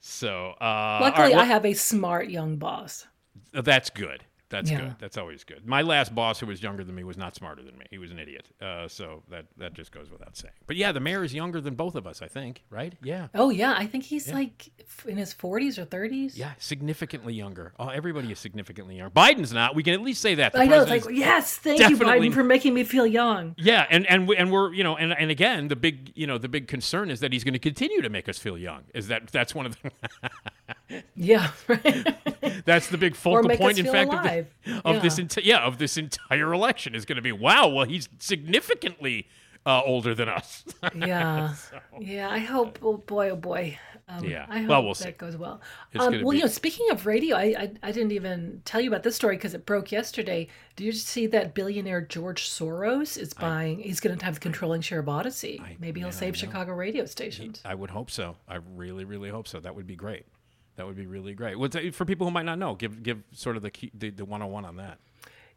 So, uh, luckily right, well, I have a smart young boss. that's good. That's Yeah. good. That's always good. My last boss, who was younger than me, was not smarter than me. He was an idiot. Uh, so that that just goes without saying. But yeah, the mayor is younger than both of us. I think. Right? Yeah. Oh yeah, I think he's like in his 40s or 30s. Yeah, significantly younger. Oh, everybody is significantly younger. Biden's not. We can at least say that. The I know. It's like yes, thank you, Biden, for making me feel young. Yeah, and and we, and we're you know and and again the big you know the big concern is that he's going to continue to make us feel young. Is that that's one of the Yeah, right. that's the big focal point in fact of, the, of this Yeah. enti- yeah of this entire election is going to be wow well he's significantly uh, older than us. yeah, yeah. I hope. Oh boy, oh boy. Um, Yeah. I hope Well, we'll that see. goes well. Um, well, be- you know, speaking of radio, I, I I didn't even tell you about this story because it broke yesterday. Did you see that billionaire George Soros is buying? he's going to have the controlling share of Audacy. Maybe he'll yeah, save. Chicago radio stations. I would hope so. I really, really hope so. That would be great. That would be really great. For people who might not know? Give give sort of the key, the the one on one on that.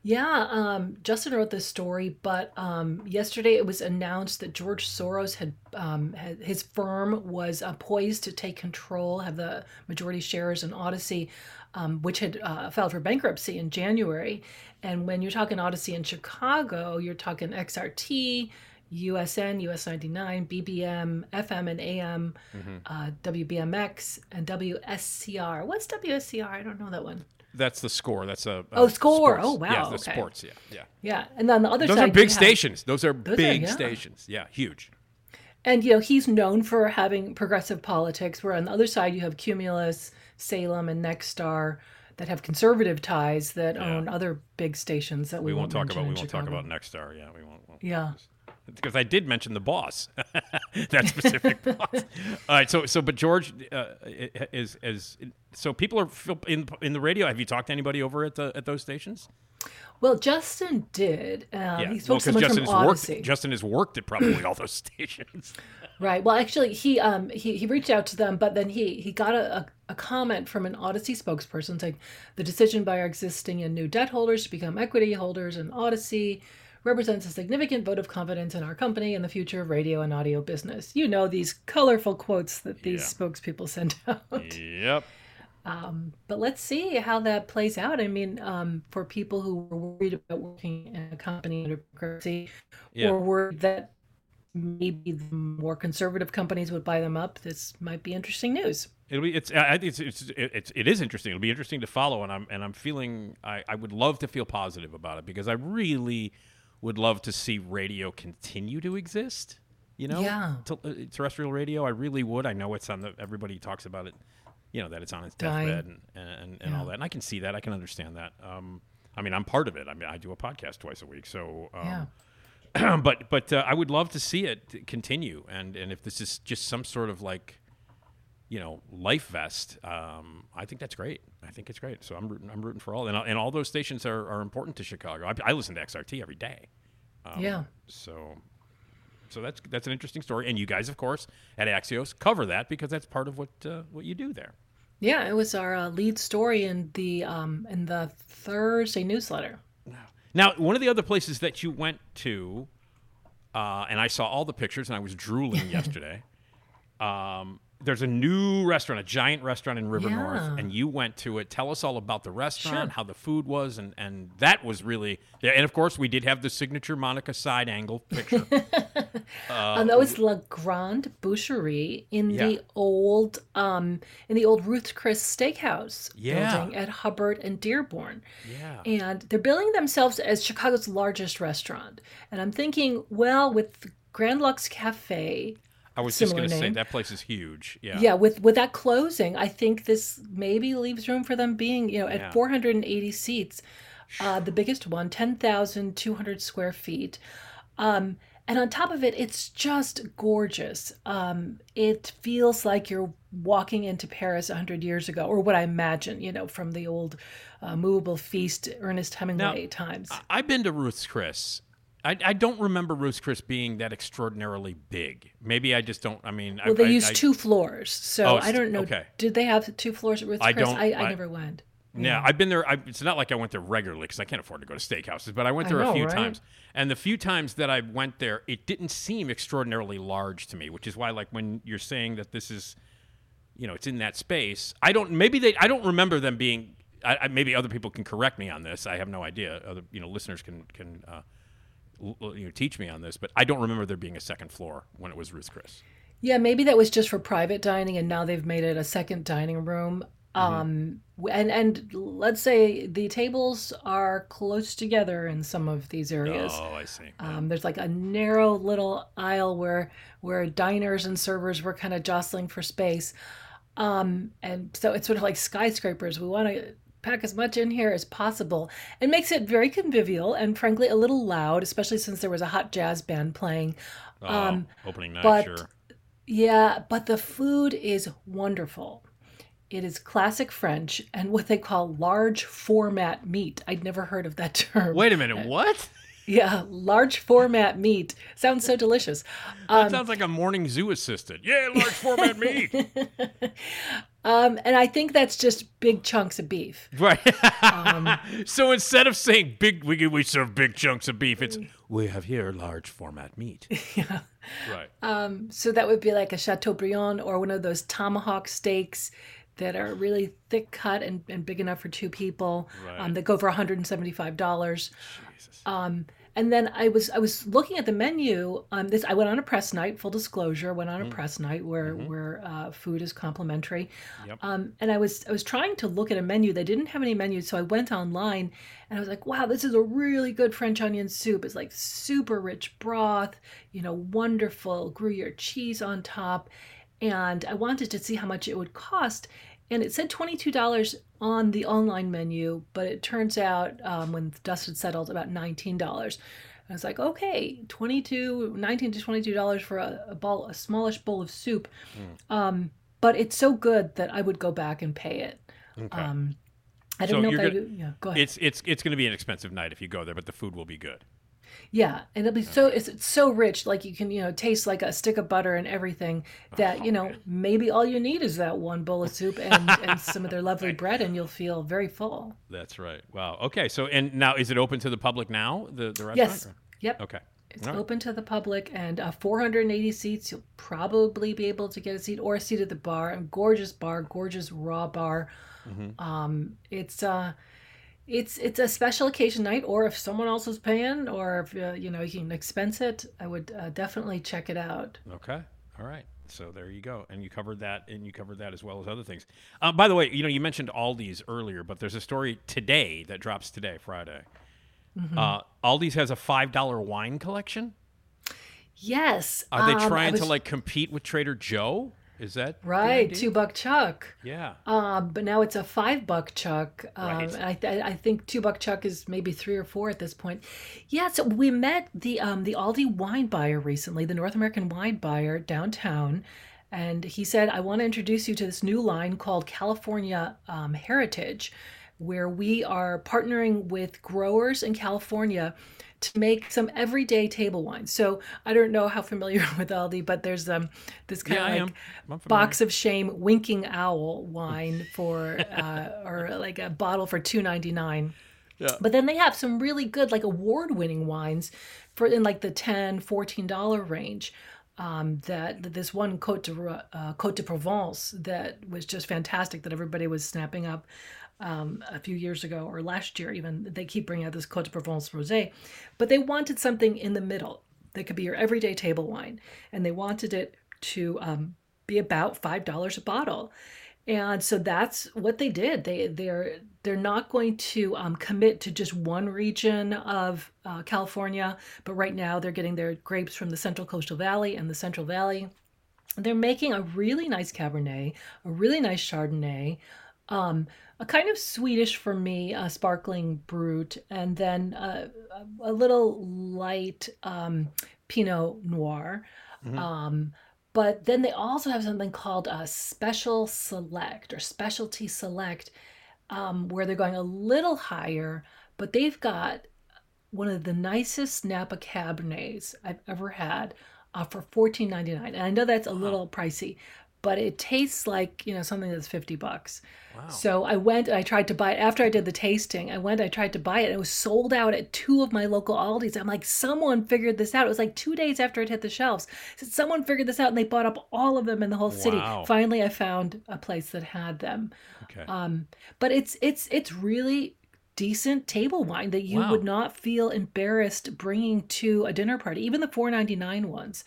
Yeah, um, Justin wrote this story, but um, yesterday it was announced that George Soros had, um, had his firm was uh, poised to take control, have the majority shares in Audacy, um, which had uh, filed for bankruptcy in January. And when you're talking Audacy in Chicago, you're talking XRT, USN, US 99, BBM, FM and AM, uh, WBMX, and WSCR. What's WSCR? I don't know that one. That's the score. That's a, a Oh, score. sports. Oh, wow, Yeah, the okay. sports. Yeah, yeah. Yeah, and then on the other Those side, are big have- stations. Those are are, big yeah. stations. Yeah, huge. And you know he's known for having progressive politics. Where on the other side you have Cumulus, Salem, and Nexstar that have conservative ties that Yeah. own other big stations that we, We, won't talk mention about. We won't talk about Nexstar. Yeah, we won't. won't Yeah. Because I did mention the boss, that specific boss. All right, so so but George uh, is is so people are in in the radio. Have you talked to anybody over at the at those stations? Well, Justin did. Um, yeah, he spoke well, to someone Justin from Audacy. worked. Justin has worked at probably all those stations. Right. Well, actually, he um he, he reached out to them, but then he he got a, a, a comment from an Audacy spokesperson saying the decision by our existing and new debt holders to become equity holders in Audacy represents a significant vote of confidence in our company and the future of radio and audio business. You know these colorful quotes that these Yeah. spokespeople send out. yep. But let's see how that plays out. I mean, um, for people who were worried about working in a company under bankruptcy Yeah. or worried that maybe the more conservative companies would buy them up, this might be interesting news. It'll be. It's. I it's. It's. It's. It is interesting. It'll be interesting to follow, and I'm. And I'm feeling. I. I would love to feel positive about it because I really would love to see radio continue to exist. You know. Yeah. Uh, terrestrial radio. I really would. I know it's on the. Everybody talks about it. You know that it's on its Dying. deathbed and and, and all Yeah. that. And I can see that. I can understand that. Um. I mean, I'm part of it. I mean, I do a podcast twice a week, so. Um, Yeah. but but uh, I would love to see it continue, and and if this is just some sort of like, you know, life vest, um, I think that's great. I think it's great. So I'm rooting. I'm rooting for all, and and all those stations are, are important to Chicago. I, I listen to XRT every day. Um, yeah. So. So that's that's an interesting story, and you guys, of course, at Axios cover that because that's part of what uh, what you do there. Yeah, it was our uh, lead story in the um, in the Thursday newsletter. Now, one of the other places that you went to, uh, and I saw all the pictures, and I was drooling yesterday. Um, there's a new restaurant, a giant restaurant in River Yeah. North, and you went to it. Tell us all about the restaurant, Sure. how the food was, and and that was really. Yeah, and of course, we did have the signature Monica side angle picture. um, that was La Grande Boucherie in Yeah. the old um, in the old Ruth's Chris Steakhouse Yeah. building at Hubbard and Dearborn. yeah. and they're billing themselves as Chicago's largest restaurant. And I'm thinking, well, with Grand Lux Cafe, I was just going to say that place is huge. Yeah. yeah, with with that closing, I think this maybe leaves room for them being, you know, Yeah. at 480 seats, uh, the biggest one, 10,200 square feet. Um, and on top of it, it's just gorgeous. Um, it feels like you're walking into Paris 100 years ago, or what I imagine, you know, from the old uh, movable feast Ernest Hemingway times. I've been to Ruth's Chris. I, I don't remember Ruth's Chris being that extraordinarily big. Maybe I just don't. I mean, Well, I, they I, use I- two floors, so Oh, I don't know. okay. Did they have two floors at Ruth's I Chris? don't- I, never went. Yeah, I've been there. I, it's not like I went there regularly because I can't afford to go to steakhouses, but I went there a few right? times. And the few times that I went there, it didn't seem extraordinarily large to me, which is why, like, when you're saying that this is, you know, it's in that space, I don't. Maybe they. I don't remember them being. I, I, maybe other people can correct me on this. I have no idea. Other, you know, listeners can can. Uh, you know, teach me on this, but I don't remember there being a second floor when it was Ruth Chris. Yeah, maybe that was just for private dining, and now they've made it a second dining room. Mm-hmm. Um, and and let's say the tables are close together in some of these areas. Oh, I see. Um, there's like a narrow little aisle where where diners and servers were kind of jostling for space. Um, and so it's sort of like skyscrapers. We want to pack as much in here as possible. It makes it very convivial and frankly a little loud, especially since there was a hot jazz band playing. Oh, um, opening night, but sure. Yeah, but the food is wonderful. It is classic French and what they call large format meat. I'd never heard of that term. Wait a minute, what? Yeah, large format meat. Sounds so delicious. That sounds like a morning zoo assistant. Yeah, large format meat. Um, and I think that's just big chunks of beef. Right. so instead of saying big, we we serve big chunks of beef. It's we have here large format meat. yeah. Right. So that would be like a Chateaubriand or one of those tomahawk steaks that are really thick cut and, and big enough for two people Right. um, that go for $175. Um, and then I was I was looking at the menu. Um, this I went on a press night. Full disclosure, went on a press night where where uh, food is complimentary. Yep. Um, and I was I was trying to look at a menu. They didn't have any menus, so I went online and I was like, "Wow, this is a really good French onion soup. It's like super rich broth, you know, wonderful Gruyere cheese on top." And I wanted to see how much it would cost, and it said twenty two dollars on the online menu, but it turns out um, when the dust had settled, about nineteen dollars. I was like, okay, 22 19 to $22 for a, a bowl, a smallish bowl of soup. Um, but it's so good that I would go back and pay it. Um, I don't So know if I gonna- would, yeah, go ahead. It's it's it's going to be an expensive night if you go there, but the food will be good. Yeah, and it'll be so it's, it's so rich, like you can you know taste like a stick of butter and everything. That you know maybe all you need is that one bowl of soup and, and some of their lovely bread, and you'll feel very full. That's right. Wow. Okay. So and now is it open to the public now? The the restaurant. Yes, or- yep. Okay. It's right. open to the public and uh, 480 seats. You'll probably be able to get a seat or a seat at the bar. A gorgeous bar, gorgeous raw bar. Mm-hmm. Um, it's uh, it's it's a special occasion night, or if someone else is paying, or if uh, you know you can expense it, I would uh, definitely check it out. Okay. All right. So there you go. And you covered that, and you covered that as well as other things. Uh, by the way, you know, you mentioned Aldi's earlier, but there's a story today that drops today, Friday. Mm-hmm. Uh, Aldi's has a five dollar wine collection. Yes, Are they um, trying to like compete with Trader Joe? Is that right two buck chuck? Yeah. Um, but now it's a five buck chuck. Um, Right. I, th- I think two buck chuck is maybe three or four at this point. Yeah, so we met the um, the Aldi wine buyer recently, the North American wine buyer downtown, and he said, "I want to introduce you to this new line called California um, Heritage, where we are partnering with growers in California." To make some everyday table wines. So I don't know how familiar with Aldi, but there's um this kind Yeah, of like box of shame winking owl wine for uh, or like a bottle for 2.99 Yeah. but then they have some really good like award winning wines for in like the 10 14 dollar range um, that that this one Cote de, uh, Cote de Provence that was just fantastic that everybody was snapping up um, a few years ago or last year even they keep bringing out this Cote de Provence rosé but they wanted something in the middle that could be your everyday table wine. And they wanted it to um, be about five dollars a bottle. And so that's what they did. They they're they're not going to um, commit to just one region of uh, california but right now they're getting their grapes from the central coastal valley and the central valley. They're making a really nice cabernet a really nice chardonnay um, a kind of Swedish for me, a sparkling brut, and then uh, a little light um, Pinot Noir. Um, but then they also have something called a Special Select or Specialty Select, um, where they're going a little higher, but they've got one of the nicest Napa Cabernets I've ever had uh, for fourteen ninety nine. And I know that's a little pricey, but it tastes like you know something that's fifty bucks. wow. So I went and I tried to buy it after I did the tasting. I went, I tried to buy it, and it was sold out at two of my local Aldi's. I'm like, someone figured this out. It was like two days after it hit the shelves. Said, someone figured this out, and they bought up all of them in the whole city. Wow. Finally, I found a place that had them. Okay. Um, but it's it's it's really decent table wine that you Wow. would not feel embarrassed bringing to a dinner party, even the 4.99 ones.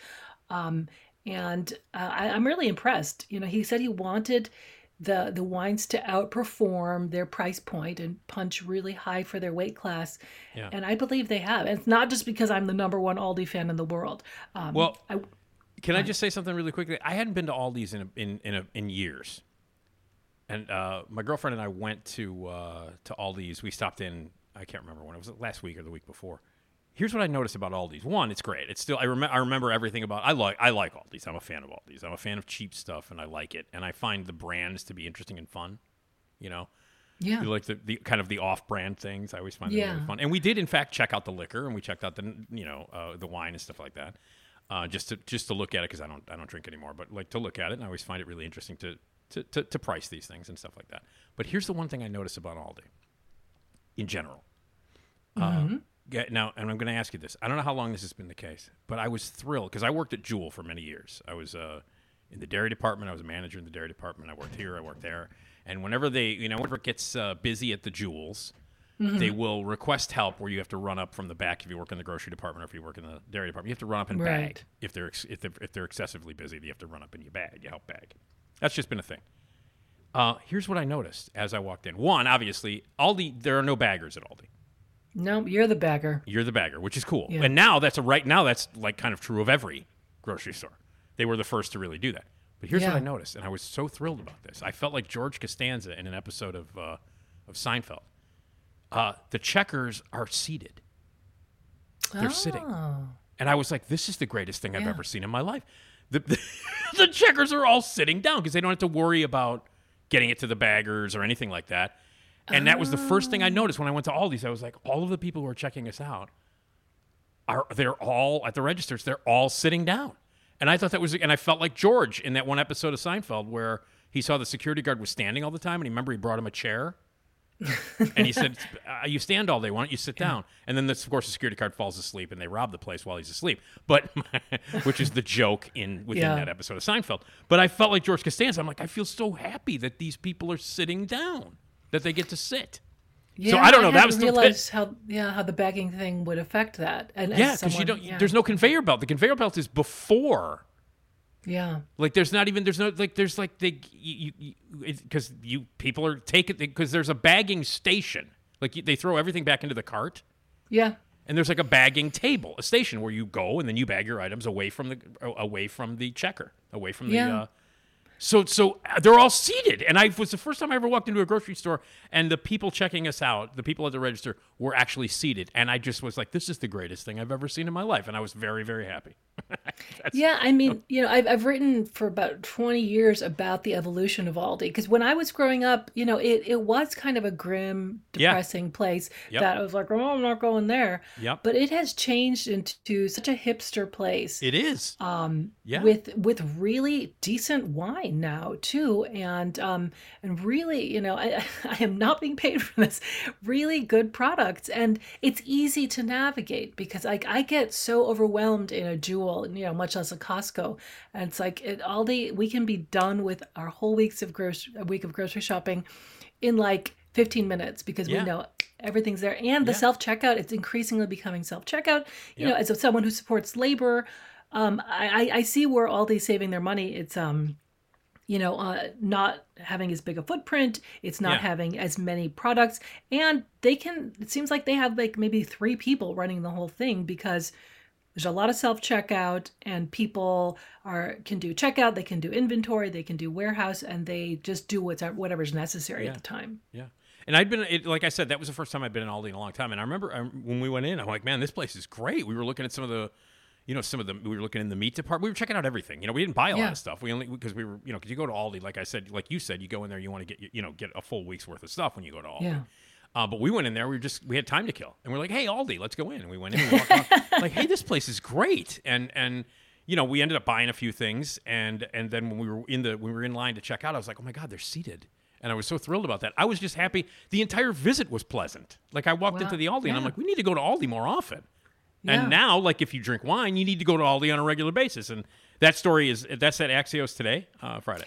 Um, and uh, I, I'm really impressed. You know, he said he wanted the the wines to outperform their price point and punch really high for their weight class. Yeah. And I believe they have. And it's not just because I'm the number one Aldi fan in the world. Um, Well, I, Can I just say something really quickly? I hadn't been to Aldi's in a, in in, a, in years, and uh, my girlfriend and I went to uh, to Aldi's. We stopped in. I can't remember when it was last week or the week before, here's what I notice about Aldi's. One, it's great. It's still I remember I remember everything about. I like I like Aldi's. I'm a fan of Aldi's. I'm a fan of cheap stuff, and I like it. And I find the brands to be interesting and fun. You know, Yeah. you like the, the kind of the off-brand things. I always find them Yeah. really fun. And we did in fact check out the liquor, and we checked out the you know uh, the wine and stuff like that. Uh, just to just to look at it because I don't I don't drink anymore, but like to look at it, and I always find it really interesting to to, to to price these things and stuff like that. But here's the one thing I notice about Aldi, in general. Uh, get- now, and I'm going to ask you this. I don't know how long this has been the case, but I was thrilled because I worked at Jewel for many years. I was uh, in the dairy department. I was a manager in the dairy department. I worked here. I worked there. And whenever they, you know, whenever it gets uh, busy at the Jewels, they will request help where you have to run up from the back if you work in the grocery department or if you work in the dairy department. You have to run up and bag Right. if they're ex- if they're, if they're excessively busy. You have to run up and you bag. You help bag. That's just been a thing. Uh, here's what I noticed as I walked in. One, obviously, Aldi. There are no baggers at Aldi. No, you're the bagger. You're the bagger, which is cool. Yeah. And now that's a right now that's like kind of true of every grocery store. They were the first to really do that. But here's what I noticed, and I was so thrilled about this. I felt like George Costanza in an episode of uh, of Seinfeld. Uh, the checkers are seated. They're sitting. Oh. And I was like, this is the greatest thing I've ever seen in my life. The, the, the checkers are all sitting down because they don't have to worry about getting it to the baggers or anything like that. And that was the first thing I noticed when I went to Aldi's. I was like, all of the people who are checking us out are they're all at the registers. They're all sitting down. And I thought that was, and I felt like George in that one episode of Seinfeld where he saw the security guard was standing all the time, and he remember he brought him a chair, and he said, uh, "You stand all day. Why don't you sit down?" And then, this, of course, the security guard falls asleep, and they rob the place while he's asleep. But which is the joke in within Yeah. that episode of Seinfeld. But I felt like George Costanza. I'm like, I feel so happy that these people are sitting down, that they get to sit. Yeah, I don't know, that hadn't was the realized how yeah how the bagging thing would affect that. And Yeah, because you don't. yeah. There's no conveyor belt. The conveyor belt is before yeah Like there's not even there's no like there's like they you because you, people are taking because there's a bagging station like you, they throw everything back into the cart yeah and there's like a bagging table a station where you go and then you bag your items away from the away from the checker away from the Yeah. uh, so so uh, they're all seated. And I was the first time I ever walked into a grocery store and the people checking us out the people at the register were actually seated. And I just was like this is the greatest thing I've ever seen in my life. And I was very very happy Yeah, I mean, you know, I've, I've written for about 20 years about the evolution of Aldi because when I was growing up, you know, it, it was kind of a grim, Yeah. depressing place Yep. that I was like, oh, I'm not going there. Yep. But it has changed into such a hipster place. it is um, Yeah. with with really decent wine now too, and um, and really, you know, I, I am not being paid for this. Really good products, and it's easy to navigate because like I get so overwhelmed in a Jewel, you know, much less a Costco, and it's like it, all day we can be done with our whole weeks of grocery a week of grocery shopping in like 15 minutes because Yeah. we know everything's there and the Yeah. self checkout it's increasingly becoming self checkout you know as someone who supports labor um, I, I I see where Aldi's saving their money. It's um, you know, uh, not having as big a footprint. It's not Yeah. having as many products, and they can. It seems like they have like maybe three people running the whole thing because there's a lot of self checkout, and people are can do checkout, they can do inventory, they can do warehouse, and they just do what's whatever's necessary Yeah. at the time. Yeah. And I'd been, it, like I said, that was the first time I'd been in Aldi in a long time. And I remember um, when we went in, I'm like, man, this place is great. We were looking at some of the, you know, some of the, we were looking in the meat department. We were checking out everything. You know, we didn't buy a lot of stuff. We only, because we were, you know, because you go to Aldi, like I said, like you said, you go in there, you want to get, you know, get a full week's worth of stuff when you go to Aldi. Yeah. Uh, but we went in there. We were just we had time to kill, and we're like, "Hey, Aldi, let's go in." And we went in. And we like, "Hey, this place is great." And and you know, we ended up buying a few things, and and then when we were in the when we were in line to check out, I was like, "Oh my god, they're seated." And I was so thrilled about that. I was just happy. The entire visit was pleasant. Like I walked Wow. into the Aldi, and I'm like, "We need to go to Aldi more often." Yeah. And now, like, if you drink wine, you need to go to Aldi on a regular basis. And that story is that's at Axios today, uh, Friday.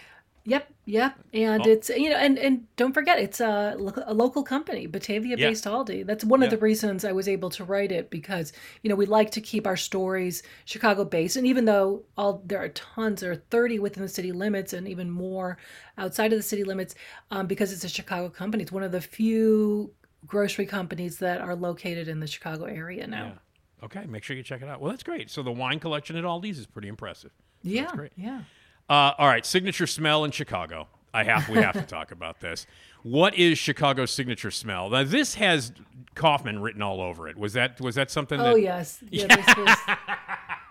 Yep, yep, and Oh. it's you know, and and don't forget, it's a, a local company, Batavia-based Aldi. That's one of the reasons I was able to write it because you know we like to keep our stories Chicago-based, and even though all there are tons, there are thirty within the city limits, and even more outside of the city limits, um, because it's a Chicago company. It's one of the few grocery companies that are located in the Chicago area now. Yeah. Okay, make sure you check it out. Well, that's great. So the wine collection at Aldi's is pretty impressive. Yeah, That's great. yeah. Uh, all right, signature smell in Chicago. I have. We have to talk about this. What is Chicago's signature smell? Now, this has Kaufmann written all over it. Was that was that something? Oh that, yes, yeah. This was,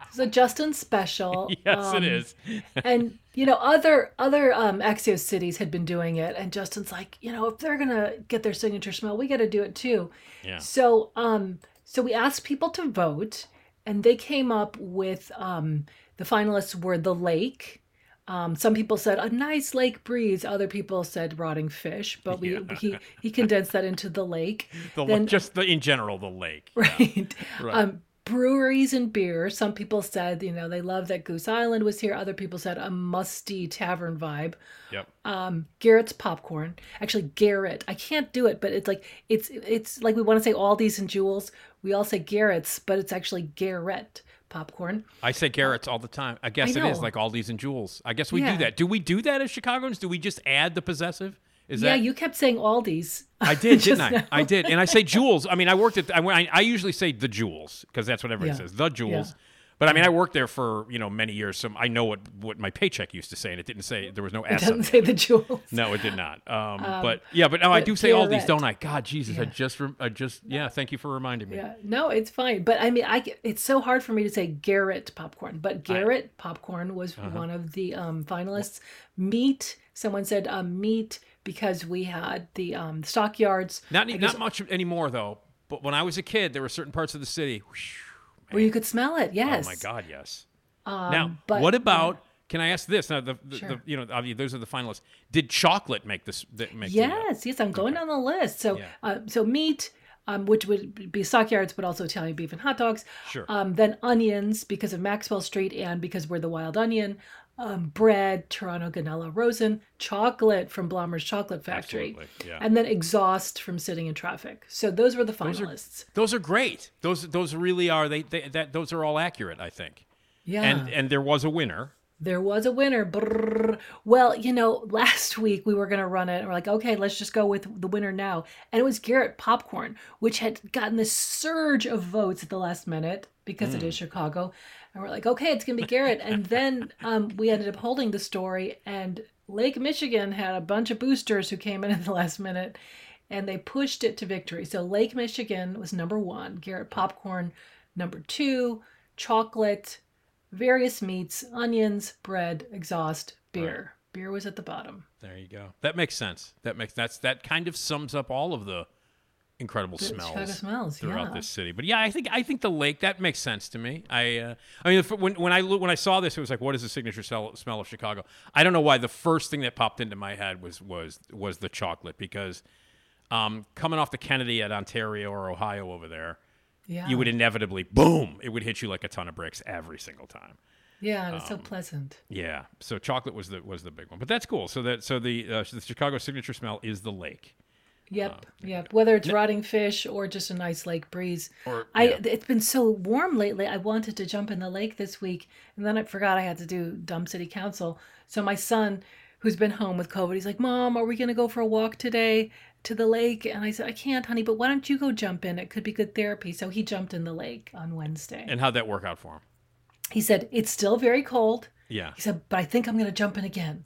this is a Justin special. Yes, um, it is. and you know, other other um, Axios cities had been doing it, and Justin's like, you know, if they're gonna get their signature smell, we got to do it too. Yeah. So, um, so we asked people to vote, and they came up with um, the finalists were the lake. Um, some people said a nice lake breeze. Other people said rotting fish, but we Yeah. he he condensed that into the lake. The, then- just the in general, the lake. right? Right. Um, breweries and beer. Some people said, you know, they love that Goose Island was here. Other people said a musty tavern vibe. Yep. Um, Garrett's popcorn. Actually, Garrett. I can't do it, but it's like it's it's like we want to say Aldi's and Jewels. We all say Garrett's, but it's actually Garrett popcorn. I say Garrett's all the time. I guess I it is like Aldi's and Jewels. I guess we Yeah. do that. Do we do that as Chicagoans? Do we just add the possessive? Is yeah, that you kept saying Aldi's. I did, didn't I? now. I did, and I say jewels. I mean, I worked at. I, I, I usually say the jewels because that's what everybody Yeah. says, the jewels. Yeah. But I mean, I worked there for you know many years, so I know what what my paycheck used to say, and it didn't say there was no It doesn't say the Jewels. No, it did not. Um, but yeah, but no, I do say all these, don't I? God, Jesus, I just, I just, yeah. Thank you for reminding me. Yeah, no, it's fine. But I mean, I it's so hard for me to say Garrett popcorn. But Garrett popcorn was Uh-huh. one of the um, finalists. Meat. Someone said um, meat because we had the um, stockyards Not not much anymore though. But when I was a kid, there were certain parts of the city. whoosh, where you could smell it. Yes. Oh my God, yes. Um, now, but- what about? Can I ask this? Now, the, the, Sure. the you know, obviously, those are the finalists. Did chocolate make this? Make uh, Yes, yes, I'm going down the list. So, Yeah. uh, so meat, um, which would be stockyards, but also Italian beef and hot dogs. Sure. Um, then onions because of Maxwell Street and because we're the Wild Onion. Um, bread, Turano Gonnella Rosen, chocolate from Blommer's Chocolate Factory, yeah. and then exhaust from sitting in traffic. So those were the Those are- finalists. Those are great. Those those really are. They, they that those are all accurate. I think. yeah, And and there was a winner. There was a winner. Brrr. Well, you know, last week we were going to run it and we're like, okay, let's just go with the winner now. And it was Garrett Popcorn, which had gotten this surge of votes at the last minute because it is Chicago. And we're like, okay, it's to be Garrett. and then um, we ended up holding the story, and Lake Michigan had a bunch of boosters who came in at the last minute and they pushed it to victory. So Lake Michigan was number one, Garrett Popcorn number two, chocolate, various meats, onions, bread, exhaust, beer. Beer was at the bottom. There you go. That makes sense. That makes that's that kind of sums up all of the incredible smells, smells, throughout yeah. this city. But yeah, I think I think the lake that makes sense to me. I uh, I mean, when when I when I saw this, it was like, what is the signature smell, smell of Chicago? I don't know why. The first thing that popped into my head was was was the chocolate because um, coming off the Kennedy at Ontario or Ohio over there, Yeah. you would inevitably boom, it would hit you like a ton of bricks every single time. Yeah, it's um, so pleasant. Yeah, so chocolate was the was the big one, but that's cool. So that so the uh, the Chicago signature smell is the lake. Yep, um, yep. Whether it's rotting fish or just a nice lake breeze. Or- I yeah. it's been so warm lately. I wanted to jump in the lake this week, and then I forgot I had to do dumb city council. So my son, who's been home with COVID, he's like, "Mom, are we gonna go for a walk today to the lake?" And I said, "I can't, honey, but why don't you go jump in? It could be good therapy." So he jumped in the lake on Wednesday. And how'd that work out for him? he said, "It's still very cold." Yeah, He said, "But I think I'm gonna jump in again."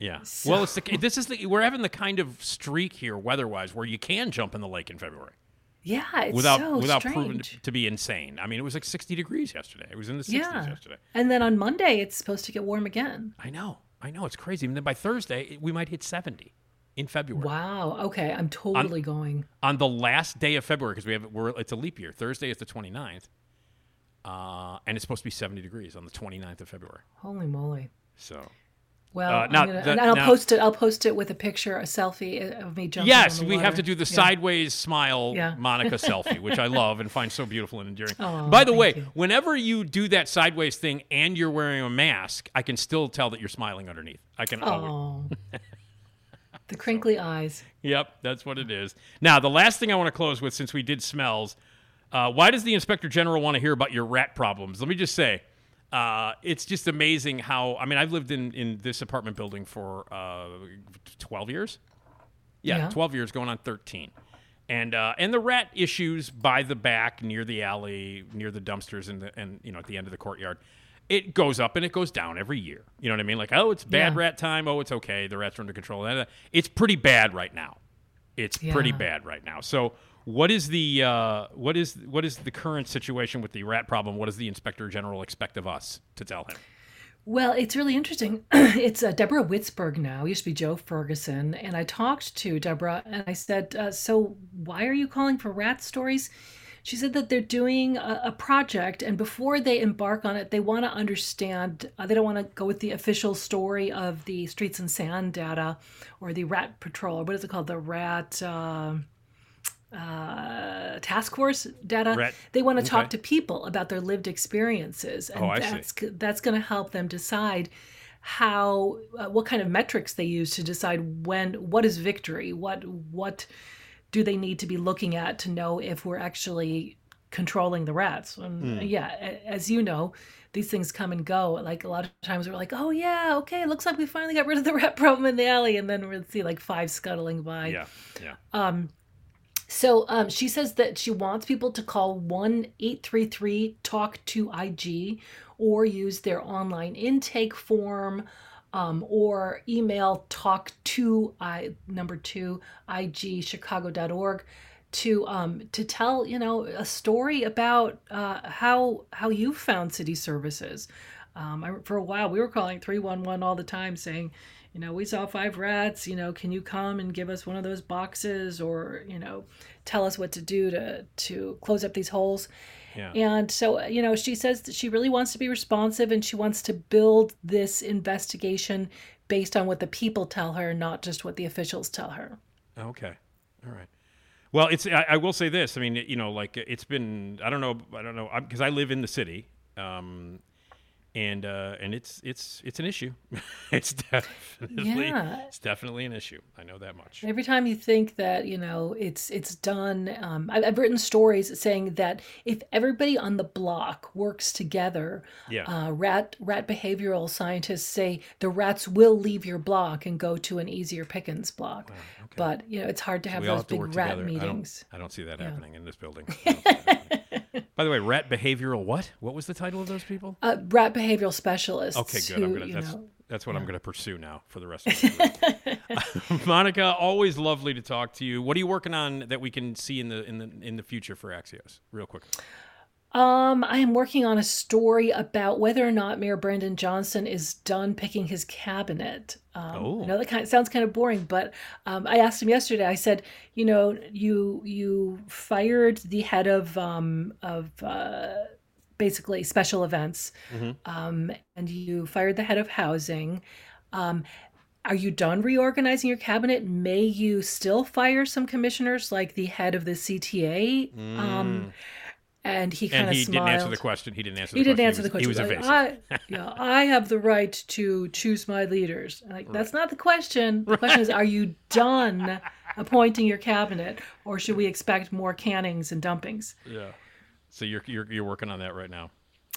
Yeah. Well, it's the, this is the we're having the kind of streak here weather-wise where you can jump in the lake in February Yeah, it's without so without strange. proving to, be insane. I mean, it was like 60 degrees yesterday. It was in the 60s yeah. yesterday. And then on Monday, it's supposed to get warm again. I know, I know, it's crazy. And then by Thursday, we might hit 70 in February. Wow. Okay, I'm totally going. On the last day of February, because we have we're it's a leap year. Thursday is the 29th, uh, and it's supposed to be 70 degrees on the 29th of February. Holy moly. So Well, Uh, now gonna, the- and I'll now- post it. I'll post it with a picture, a selfie of me jumping. Yes, we have to do the Yeah. sideways smile Yeah. Monica selfie, which I love and find so beautiful and endearing. Aw, By the way, you. whenever you do that sideways thing and you're wearing a mask, I can still tell that you're smiling underneath. I can. Oh, the crinkly eyes. Yep, that's what it is. Now, the last thing I want to close with, since we did smells, uh, why does the inspector general want to hear about your rat problems? Let me just say, uh, it's just amazing how. I mean, I've lived in in this apartment building for uh, twelve years. Yeah, Yeah. twelve years, going on thirteen. And uh, and the rat issues by the back, near the alley, near the dumpsters, and the and you know at the end of the courtyard. it goes up and it goes down every year. You know what I mean? Like, oh, it's bad Yeah. rat time. Oh, it's okay. The rats are under control. It's pretty bad right now. It's pretty bad right now. So, what is the uh, what is what is the current situation with the rat problem? What does the inspector general expect of us to tell him? Well, it's really interesting. it's uh, Deborah Witzburg now. It Used to be Joe Ferguson, and I talked to Deborah and I said, uh, "So why are you calling for rat stories?" She said that they're doing a, a project, and before they embark on it, they want to understand. Uh, they don't want to go with the official story of the streets and san data or the rat patrol. Or what is it called? The rat. Uh, task force data. Rat- They want to okay. talk to people about their lived experiences, and Oh, I see. that's that's going to help them decide how uh, what kind of metrics they use to decide when what is victory, what what do they need to be looking at to know if we're actually controlling the rats. And yeah, a- as you know, these things come and go. Like a lot of times we're like, oh yeah, okay, looks like we finally got rid of the rat problem in the alley, and then we'll see like five scuttling by. Yeah, yeah. Um, so um, she says that she wants people to call 1 833 Talk to IG or use their online intake form um, or email talk to I number two IG Chicago.org to um, to tell you know a story about uh, how how you found city services. Um, I, for a while, we were calling 311 all the time saying, you know, we saw five rats, you know, can you come and give us one of those boxes or, you know, tell us what to do to, to close up these holes. Yeah. And so, you know, she says that she really wants to be responsive and she wants to build this investigation based on what the people tell her, not just what the officials tell her. Okay. All right. Well, it's. I, I will say this. I mean, you know, like it's been. I don't know. I don't know because I live in the city, um, and uh, and it's it's it's an issue. it's definitely Yeah. it's definitely an issue. I know that much. Every time you think that you know it's it's done, um, I've, I've written stories saying that if everybody on the block works together, Yeah. uh, rat rat behavioral scientists say the rats will leave your block and go to an easier pickings block. But you know it's hard to have all those have to big rat together. I don't- meetings. I don't, see that happening in this building. I don't see that happening. By the way, rat behavioral what? What was the title of those people? Uh, rat behavioral specialists. Okay, good. Who, I'm gonna. That's know, that's what I'm gonna pursue now for the rest of my career. Monica, always lovely to talk to you. What are you working on that we can see in the in the in the future for Axios? Real quick. Um, I am working on a story about whether or not Mayor Brandon Johnson is done picking his cabinet. Um, Oh. I know that kind of, sounds kind of boring, but um, I asked him yesterday. I said, you know, you you fired the head of um, of uh, basically special events, um, and you fired the head of housing. Um, are you done reorganizing your cabinet? May you still fire some commissioners, like the head of the CTA? Um, and he kind And of he smiled. didn't answer the question. He didn't answer. The He didn't question. answer the question. he was Like, evasive. I, yeah, I have the right to choose my leaders. Like that's not the question. The question is, are you done appointing your cabinet, or should we expect more cannings and dumpings? yeah. So you're you're you're working on that right now,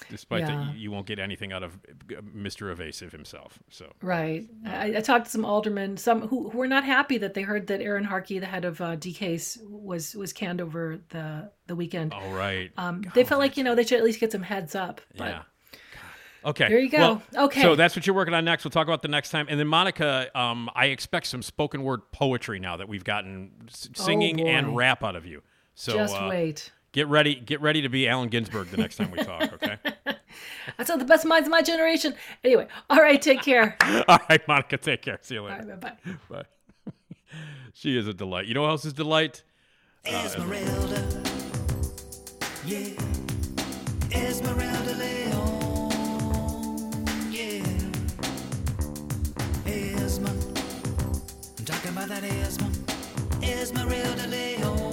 despite Yeah. that you, won't get anything out of uh, Mr. Evasive himself. So Right. I, I talked to some aldermen, some who, who were not happy that they heard that Erin Harkey, the head of uh, DCASE, was was canned over the the weekend. all right. Um, they felt like you know they should at least get some heads up. But yeah. Okay. There you go. Well, Okay. So that's what you're working on next. We'll talk about the next time. And then Monica, um, I expect some spoken word poetry now that we've gotten s- singing Oh, and rap out of you. So just uh, wait. Get ready. Get ready to be Allen Ginsberg the next time we talk. Okay. That's all the best minds of my generation. Anyway, all right, take care. all right, Monica. Take care. See you later. right, bye bye. Bye. she is a delight. You know who else is a delight? Uh, Esmeralda, yeah, Esmeralda Leon, yeah, Esma, I'm talking about that Esma, Esmeralda Leon,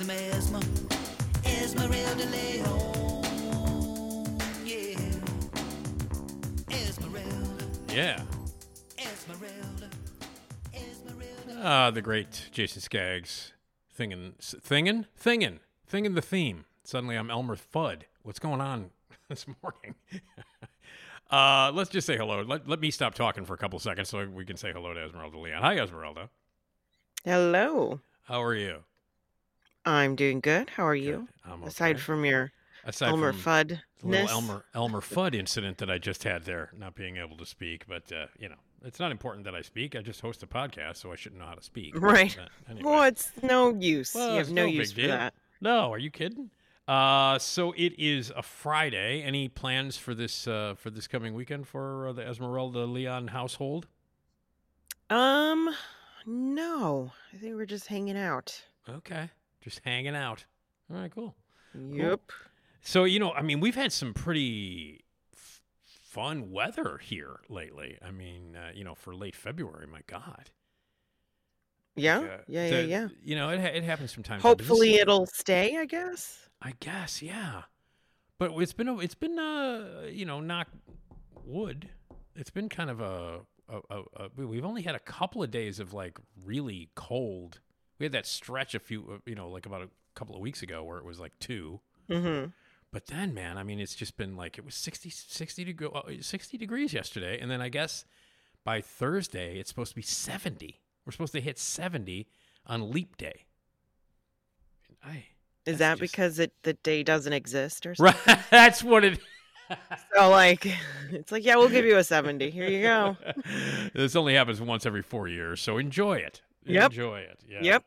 Love me some Esma, Esmeralda Leon. Yeah, Esmeralda, Yeah. Esmeralda, Esmeralda. Ah, the great Jason Skaggs. Thingin', s- thingin', thingin', thingin' the theme. Suddenly I'm Elmer Fudd. What's going on this morning? Uh, let's just say hello. Let, let me stop talking for a couple seconds so we can say hello to Esmeralda Leon. Hi, Esmeralda. Hello. How are you? I'm doing good. How are you? Good. I'm Aside from your Aside Elmer Fudd. little Elmer Elmer Fudd incident that I just had there, not being able to speak, but uh, you know, it's not important that I speak. I just host a podcast, so I shouldn't know how to speak. Right. But anyway. Well, it's no use. Well, you have no, big use for deal. that. No, are you kidding? Uh, so it is a Friday. Any plans for this uh, for this coming weekend for uh, the Esmeralda Leon household? Um, no. I think we're just hanging out. Okay, just hanging out. All right, cool. Yep. So you know, I mean, we've had some pretty f- fun weather here lately. I mean, uh, you know, for late February, my God. Yeah. Uh, yeah. Yeah. the- Yeah. You know, it it happens from time to time. Hopefully it'll stay. I guess. I guess, yeah. But it's been a, it's been uh you know knock wood. It's been kind of a, a, a, a we've only had a couple of days of like really cold. We had that stretch a few uh, you know like about a couple of weeks ago where it was like two. Mm-hmm. But then man, I mean it's just been like it was 60 60 to go uh, 60 degrees yesterday and then I guess by Thursday it's supposed to be 70. We're supposed to hit 70 on leap day. I Is that just- because it the day doesn't exist or something? Right, that's what it So like, it's like, yeah, we'll give you a seventy. Here you go. this only happens once every four years, so enjoy it. Yep. Enjoy it. Yeah. Yep.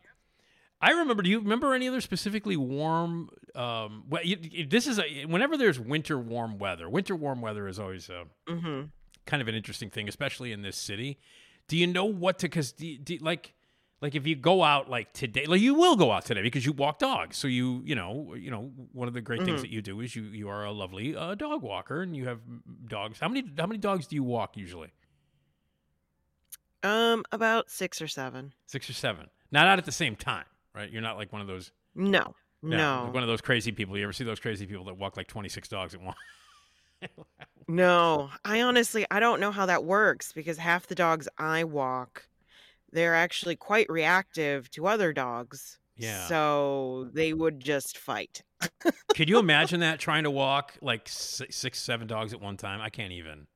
I remember. Do you remember any other specifically warm? Um, well, you, you- this is a, whenever there's winter warm weather. Winter warm weather is always uh, Mm-hmm. kind of an interesting thing, especially in this city. Do you know what to? Because like, like if you go out like today, like you will go out today because you walk dogs. So you, you know, you know, one of the great things Mhm. that you do is you you are a lovely uh, dog walker and you have dogs. How many how many dogs do you walk usually? Um, about six or seven. Six or seven. Not out at the same time, right? You're not like one of those. No. No. like one of those crazy people. You ever see those crazy people that walk like 26 dogs at once? No, I honestly I don't know how that works because half the dogs I walk, they're actually quite reactive to other dogs. Yeah. So they would just fight. Could you imagine that trying to walk like six, six, seven dogs at one time? I can't even.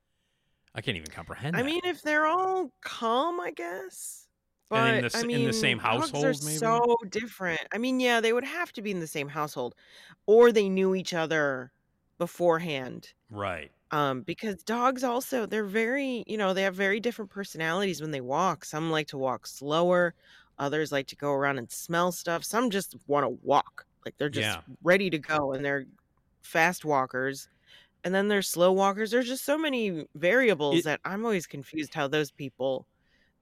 I can't even comprehend. I that. mean, if they're all calm, I guess. But And in the I mean, in the same dogs household, are maybe? so different. I mean, yeah, they would have to be in the same household, or they knew each other beforehand. right. um because dogs also they're very you know they have very different personalities when they walk some like to walk slower others like to go around and smell stuff some just want to walk like they're just Yeah. ready to go and they're fast walkers and then there's slow walkers there's just so many variables It- that i'm always confused how those people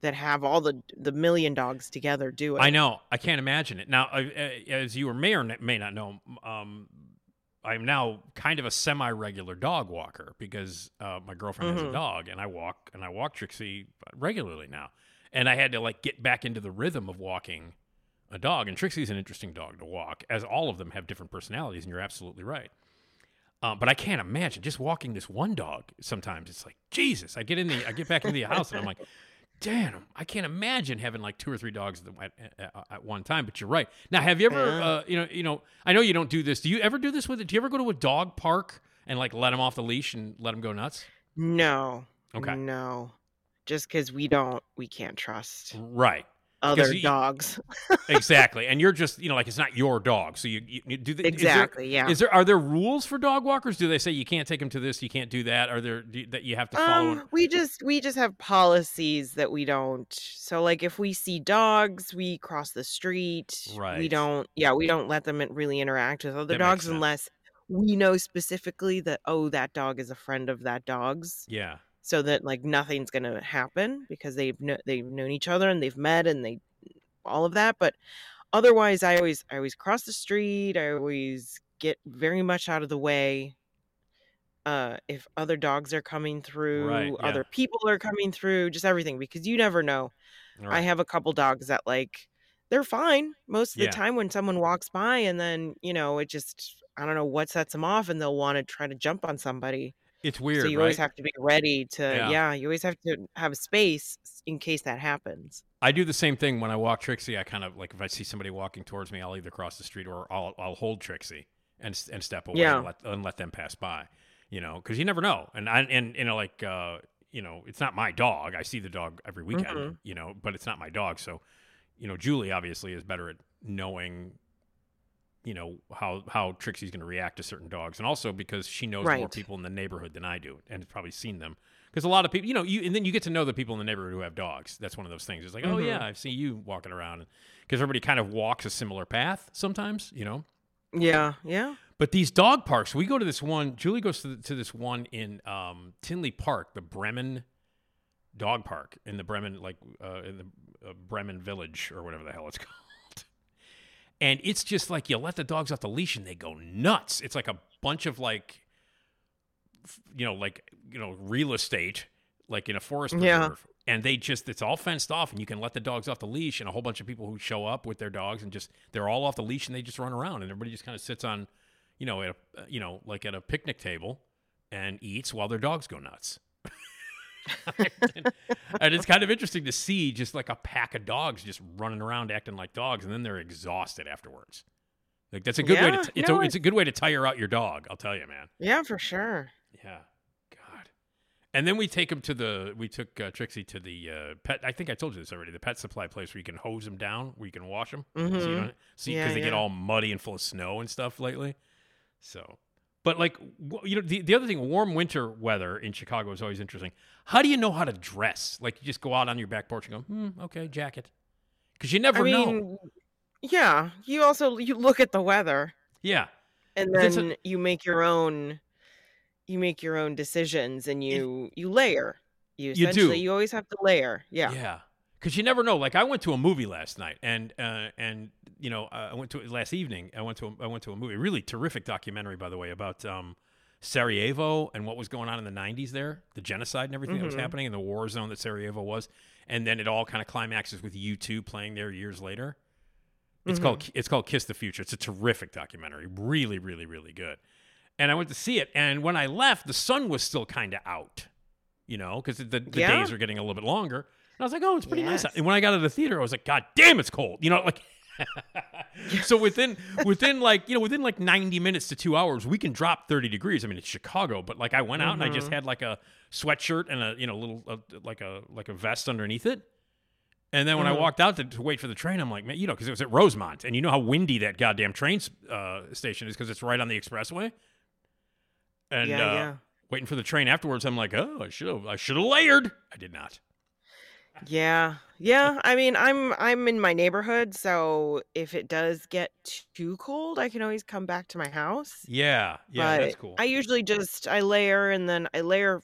that have all the the million dogs together do it I know. I can't imagine it. Now, uh, uh, as you may or may not know, um, I'm now kind of a semi-regular dog walker because uh, my girlfriend has a Mhm. dog, and I walk and I walk Trixie regularly now. And I had to like get back into the rhythm of walking a dog. And Trixie's an interesting dog to walk, as all of them have different personalities. And you're absolutely right. Um, but I can't imagine just walking this one dog. Sometimes it's like Jesus. I get in the, I get back into the house, and I'm like, damn, I can't imagine having like two or three dogs at, at, at one time. But you're right. Now, have you ever, uh, you know, you know, I know you don't do this. Do you ever do this with it? Do you ever go to a dog park and like let them off the leash and let them go nuts? no Okay. no just because we don't we can't trust Right. Other you- dogs Exactly. and you're just, you know, like it's not your dog. So you, you, you do the, exactly Is yeah there, is there are there rules for dog walkers? Do they say you can't take them to this, you can't do that? Are there do, that you have to follow? Um, we just we just have policies that we don't. So like if we see dogs, we cross the street. Right. We don't. Yeah, we don't let them really interact with other That dogs unless we know specifically that oh that dog is a friend of that dog's, yeah. So that like nothing's gonna happen because they've kn- they've known each other and they've met and they all of that. But otherwise, I always I always cross the street. I always get very much out of the way uh if other dogs are coming through Right, yeah. other people are coming through just everything because you never know All i have a couple dogs that like they're fine most of Yeah. the time when someone walks by and then you know it just i don't know what sets them off and they'll want to try to jump on somebody it's weird, so you right? always have to be ready to Yeah. yeah. you always have to have space in case that happens I do the same thing when I walk Trixie. I kind of like if I see somebody walking towards me, I'll either cross the street or I'll I'll hold Trixie and and step away Yeah. and, let, and let them pass by. you know, because you never know. And I and you know, like uh, you know, it's not my dog. I see the dog every weekend, Mhm. you know, but it's not my dog. So, you know, Julie obviously is better at knowing, you know, how how Trixie's going to react to certain dogs, and also because she knows more people in the neighborhood than I do, and has probably seen them. Because a lot of people, you know, you and then you get to know the people in the neighborhood who have dogs. That's one of those things. It's like, oh Mhm. yeah, I've seen you walking around, because everybody kind of walks a similar path sometimes, you know. Yeah, yeah. But these dog parks, we go to this one. Julie goes to, the, to this one in um, Tinley Park, the Bremen Dog Park in the Bremen, like uh, in the uh, Bremen Village or whatever the hell it's called. And it's just like you let the dogs off the leash and they go nuts. It's like a bunch of like, you know, like you know, real estate, like in a forest Yeah. And they just, it's all fenced off, and you can let the dogs off the leash, and a whole bunch of people who show up with their dogs, and just they're all off the leash, and they just run around, and everybody just kind of sits on, you know, at a, you know, like at a picnic table, and eats while their dogs go nuts. and it's kind of interesting to see just like a pack of dogs just running around acting like dogs, and then they're exhausted afterwards. Like that's a good way to t- it's no, a it's a good way to tire out your dog. I'll tell you, man. Yeah, for sure. Yeah, God. And then we take him to the we took uh, Trixie to the uh, pet. I think I told you this already. The pet supply place where you can hose them down, where you can wash them. Mhm. see because Yeah, they get all muddy and full of snow and stuff lately. So, but like you know, the the other thing, warm winter weather in Chicago is always interesting. How do you know how to dress? Like you just go out on your back porch and go, hmm, okay, jacket, because you never I know. yeah. You also you look at the weather Yeah, and That's a- then you make your own you make your own decisions and you you layer. You You do. you always have to layer. Yeah. Yeah, because you never know. Like I went to a movie last night, and uh, and you know I went to last evening. I went to a, I went to a movie, really terrific documentary, by the way, about um, Sarajevo and what was going on in the '90s there, the genocide and everything that was Mhm. happening, and the war zone that Sarajevo was, and then it all kind of climaxes with U two playing there years later. It's called it's called Kiss the Future. It's a terrific documentary, really, really, really good. And I went to see it, and when I left, the sun was still kind of out, you know, because the, the Yeah. days are getting a little bit longer. And I was like, oh, it's pretty nice. And when I got to the theater, I was like, God damn, it's cold. You know, like. So within within like you know within like 90 minutes to two hours we can drop 30 degrees i mean it's chicago but like i went out and i just Mhm. had like a sweatshirt and a you know little uh, like a like a vest underneath it and then when I Mhm. walked out to, to wait for the train, I'm like, man, you know, because it was at Rosemont, and you know how windy that goddamn train uh, station is because it's right on the expressway. And yeah, uh, yeah. waiting for the train afterwards, I'm like, oh, I should have, I should have layered. I did not. Yeah. Yeah. I mean, I'm I'm in my neighborhood, so if it does get too cold, I can always come back to my house. Yeah, yeah, but that's cool. I usually just I layer and then I layer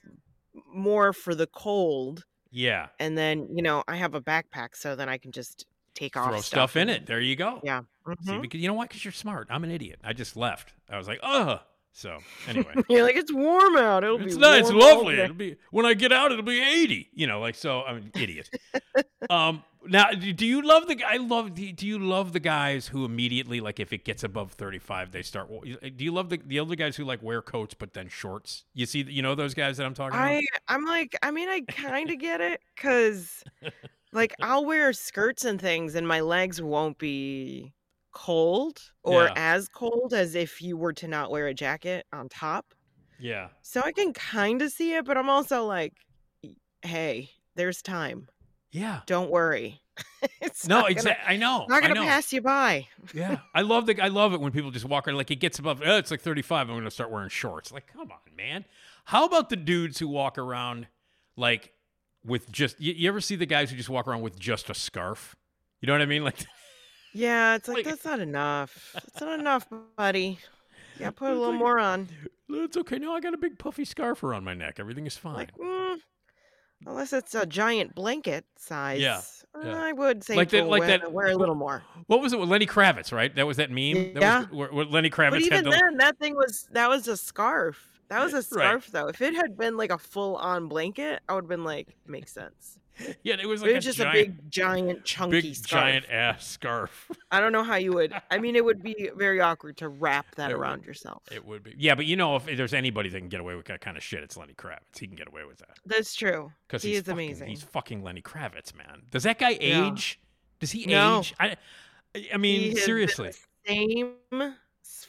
more for the cold, yeah, and then you know I have a backpack, so then I can just take off throw stuff in and- it. There you go. Yeah. See, mhm. because you know what? Because you're smart. I'm an idiot. I just left. I was like, ugh. So anyway. You're like it's warm out. It'll It's be nice, it's lovely. day." It'll be when I get out, it'll be eighty. You know, like so. I'm an idiot. um, now, do you love the? I love. Do you love the guys who immediately, like, if it gets above thirty-five, they start? Do you love the the older guys who like wear coats but then shorts? You see, you know those guys that I'm talking about. I I'm like I mean I kind of get it because like I'll wear skirts and things and my legs won't be cold or Yeah. as cold as if you were to not wear a jacket on top. Yeah, So I can kind of see it, but I'm also like, hey, there's time. yeah. Don't worry. it's No, gonna, exactly. I know. not gonna know. pass you by. Yeah, I love the. I love it when people just walk around like it gets above. Oh, it's like thirty-five. I'm going to start wearing shorts. Like, come on, man. How about the dudes who walk around like with just? You, you ever see the guys who just walk around with just a scarf? You know what I mean? Like, Yeah, it's like, Like- that's not enough. That's not enough, buddy. Yeah, put a little like- more on. it's okay. No, I got a big puffy scarf around my neck. Everything is fine. Like, mm, unless it's a giant blanket size, yeah. I would say Like that- like wear, that- wear a little more. what was it with Lenny Kravitz? Right? That was that meme. That Yeah. Was, where, where Lenny Kravitz But even the. then, that thing was that was a scarf. That was a Right. scarf, though. If it had been like a full on blanket, I would have been like, makes sense. yeah, it was like it's a just giant, a big, giant, chunky big scarf. giant ass scarf. I don't know how you would. I mean, it would be very awkward to wrap that It would. around yourself. It would be. Yeah, but you know, if there's anybody that can get away with that kind of shit, it's Lenny Kravitz. He can get away with that. That's true. Because He he's is fucking, amazing. He's fucking Lenny Kravitz, man. Does that guy Yeah. age? Does he No. age? I, I mean, seriously. the same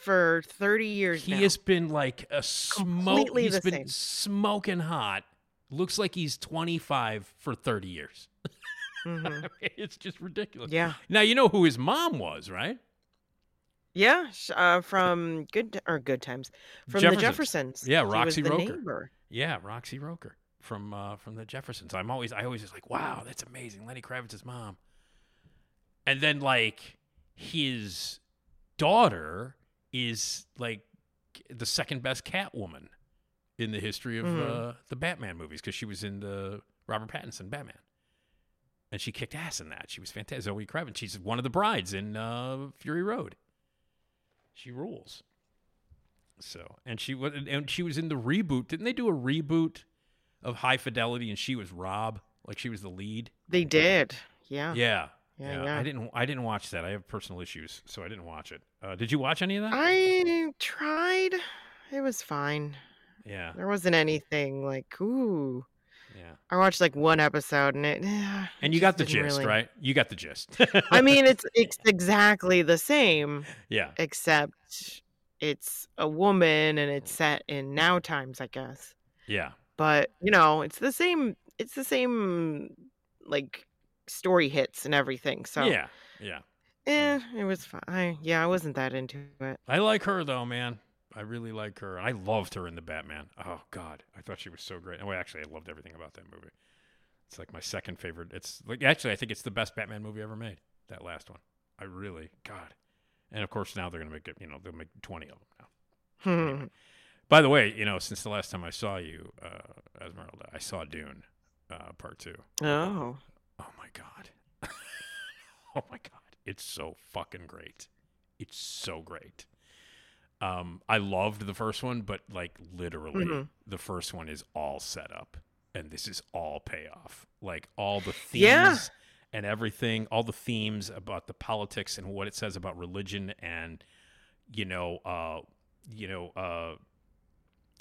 for 30 years He now. has been like a smoke. Completely He's the been same. smoking hot. Looks like he's 25 for 30 years. Mhm. I mean, it's just ridiculous. Yeah. Now you know who his mom was, right? Yeah, uh, from good or good times from the Jeffersons. Yeah, Roxy Roker. neighbor. Yeah, Roxy Roker from uh, from the Jeffersons. I'm always I always just like, wow, that's amazing. Lenny Kravitz's mom. And then like his daughter is like the second best Catwoman in the history of Mhm. uh, the Batman movies because she was in the Robert Pattinson Batman. And she kicked ass in that. She was fantastic. Zoe Kravitz. She's one of the brides in uh, Fury Road. She rules. So, and she was, and she was in the reboot. Didn't they do a reboot of High Fidelity? And she was Rob, like she was the lead. They did. Yeah. Yeah, Yeah, yeah. I didn't, I didn't watch that. I have personal issues, so I didn't watch it. Uh, did you watch any of that? I tried. It was fine. Yeah, There wasn't anything like ooh. yeah. I watched like one episode and it. And you got the gist, really- right? You got the gist. I mean, it's it's exactly the same, yeah, except it's a woman and it's set in now times, I guess. yeah, But you know, it's the same. It's the same, like story hits and everything. So yeah, yeah. eh, it was fine. I, yeah, I wasn't that into it. I like her though, man. I really like her. I loved her in the Batman. Oh God, I thought she was so great. Oh, actually, I loved everything about that movie. It's like my second favorite. It's like actually, I think it's the best Batman movie ever made. That last one. I really, God. And of course, now they're gonna make it. You know, they'll make twenty of them now. Hmm. By the way, you know, since the last time I saw you, uh, Esmeralda, I saw Dune, uh, Part Two. oh, Oh my god. oh my god. It's so fucking great. It's so great. Um, I loved the first one, but like literally, Mhm. the first one is all set up, and this is all payoff. Like all the themes Yeah. and everything, all the themes about the politics and what it says about religion, and you know, uh, you know, uh,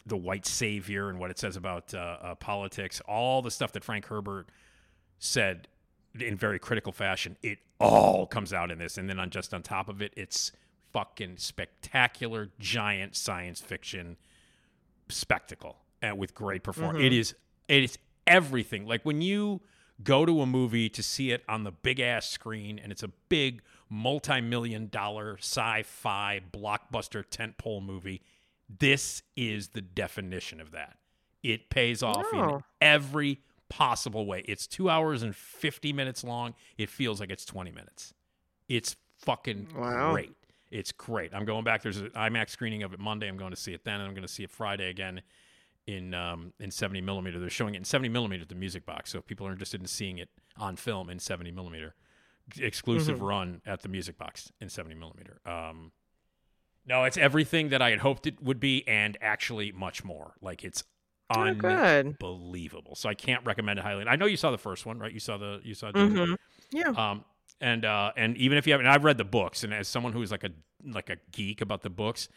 the white savior and what it says about uh, uh, politics, all the stuff that Frank Herbert said in very critical fashion, it all comes out in this. And then on just on top of it, it's fucking spectacular, giant science fiction spectacle and with great performance. Mm-hmm. It is it is everything. Like when you go to a movie to see it on the big ass screen and it's a big multi-million dollar sci-fi blockbuster tentpole movie, this is the definition of that. It pays off in Oh. every possible way. It's 2 hours and 50 minutes long. It feels like it's 20 minutes. It's fucking Wow. great. It's great. I'm going back. There's an IMAX screening of it Monday. I'm going to see it then, and I'm going to see it Friday again in um, in 70 millimeter. They're showing it in 70 millimeter at the Music Box. So if people are interested in seeing it on film in 70 millimeter, exclusive run at the Music Box in 70 millimeter. Um, no, it's everything that I had hoped it would be, and actually much more. Like it's Oh, good. unbelievable. So I can't recommend it highly. I know you saw the first one, right? You saw the you saw. Dune. hmm Yeah. Um, and uh, and even if you haven't, I've read the books, and as someone who is like a like a geek about the books,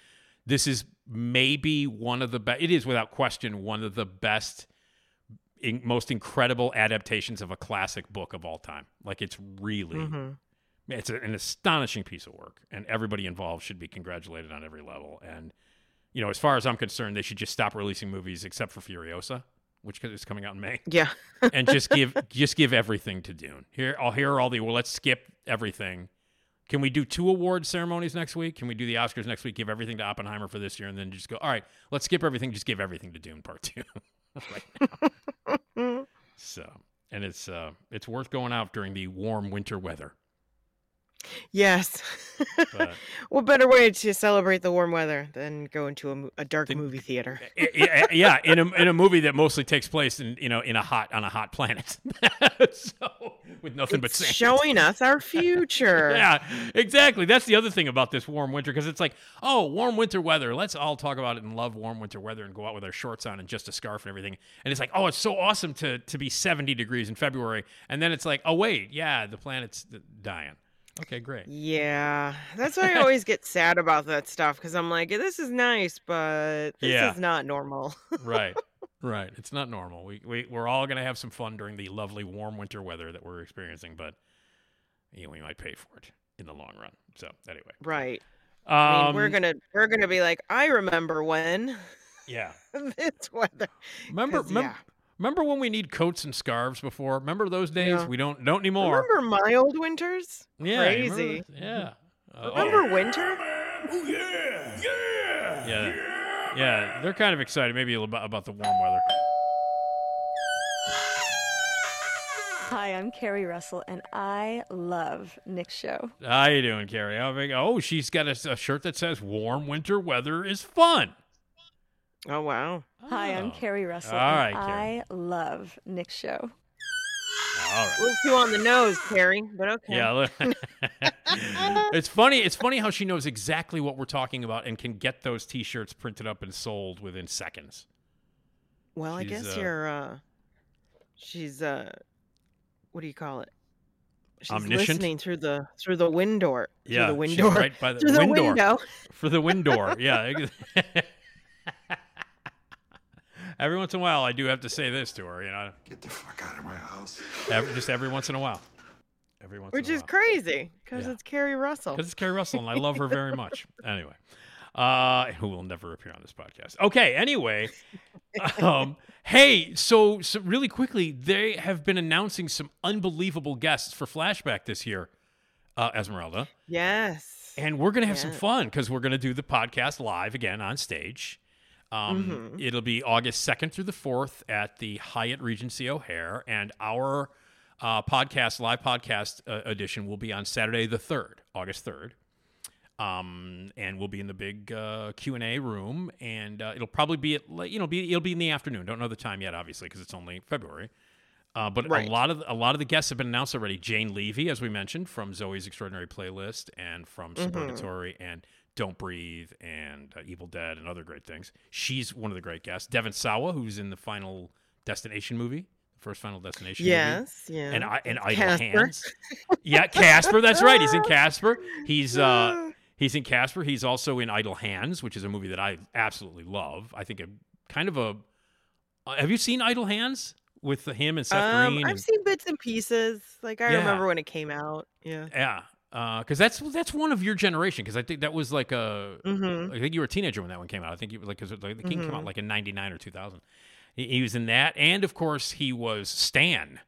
this is maybe one of the best. It is without question one of the best, in, most incredible adaptations of a classic book of all time. Like it's really, hmm it's a, an astonishing piece of work, and everybody involved should be congratulated on every level. And you know, as far as I'm concerned, they should just stop releasing movies except for Furiosa, which is coming out in May Yeah. and just give just give everything to Dune. Here, I'll hear all the well. Let's skip everything. Can we do two award ceremonies next week? Can we do the Oscars next week? Give everything to Oppenheimer for this year, and then just go. All right, let's skip everything. Just give everything to Dune Part Two. right now. so, and it's uh, it's worth going out during the warm winter weather. Yes. But what better way to celebrate the warm weather than go into a, a dark The- movie theater? I- I- eh, eh, eh, yeah, in a in a movie that mostly takes place in you know in a hot on a hot planet, so with nothing but sand. showing us our future. Yeah, exactly. That's the other thing about this warm winter because it's like, oh, warm winter weather. Let's all talk about it and love warm winter weather and go out with our shorts on and just a scarf and everything. And it's like, oh, it's so awesome to to be 70 degrees in February. And then it's like, oh wait, yeah, the planet's dying. Okay, great. Yeah, that's why I always get sad about that stuff because I'm like, this is nice, but this Yeah. is not normal. Right. Right. It's not normal. We, we we're all gonna have some fun during the lovely warm winter weather that we're experiencing, but you know, we might pay for it in the long run. So anyway. right. I mean, we're Um, gonna we're gonna be like, I remember when yeah. this weather. Remember, yeah. Remember when we need coats and scarves before? Remember those days? Yeah. We don't don't anymore. Remember my old winters? yeah, you remember Crazy. Yeah. Uh, Remember winter? Oh, yeah, yeah, yeah, yeah. They're kind of excited, maybe a little bit about the warm weather. Hi, I'm Carrie Russell, and I love Nick's show. How you doing, Carrie? Oh, big- oh, she's got a, a shirt that says "Warm winter weather is fun." Oh wow. Hi, I'm Oh. Carrie Russell, All right, and Carrie. I love Nick's show. All A little too on the nose, Carrie, but okay. Yeah. li- it's funny. It's funny how she knows exactly what we're talking about and can get those T-shirts printed up and sold within seconds. Well, I She's, guess uh, you're uh she's uh what do you call it? She's Omniscient? listening through the through the window. Through Yeah, the she's window. right by the through the window. window. for the wind door. Yeah. Ex- every once in a while, I do have to say this to her. You know, Get the fuck out of my house. every, just every once in a while. Every once Which in a is while. crazy because Yeah. it's Carrie Russell. because it's Carrie Russell, and I love her very much. Anyway, uh, who will never appear on this podcast. Okay. Anyway, um, hey, so so really quickly, they have been announcing some unbelievable guests for Flashback this year, uh, Esmeralda. Yes. And we're going to have some fun because we're going to do the podcast live again on stage. Um, Mhm. It'll be August 2nd through the 4th at the Hyatt Regency O'Hare. And our uh, podcast, live podcast uh, edition, will be on Saturday the 3rd, August 3rd. Um, and we'll be in the big uh, Q and A room, and uh, it'll probably be at you know be it'll be in the afternoon. Don't know the time yet, obviously, because it's only February. Uh, but Right. a lot of a lot of the guests have been announced already. Jane Levy, as we mentioned, from Zoey's Extraordinary Playlist and from Mhm. And Don't Breathe and uh, Evil Dead and other great things. She's one of the great guests. Devon Sawa, who's in the Final Destination movie, the first Final Destination movie. Yes, yeah. And I and Idle Casper. Hands. Yeah, Casper. That's right. He's in Casper. He's uh he's in Casper. He's also in Idle Hands, which is a movie that I absolutely love. I think a kind of a. Uh, have you seen Idle Hands with him and Seth Um, Green? I've and- seen bits and pieces. Like I Yeah. remember when it came out. Yeah. Yeah, because that's that's one of your generation. Because I think that was like a. Mhm. I think you were a teenager when that one came out. I think you like because the King came out Mhm. like in '99 or 2000. He, he was in that, and of course he was Stan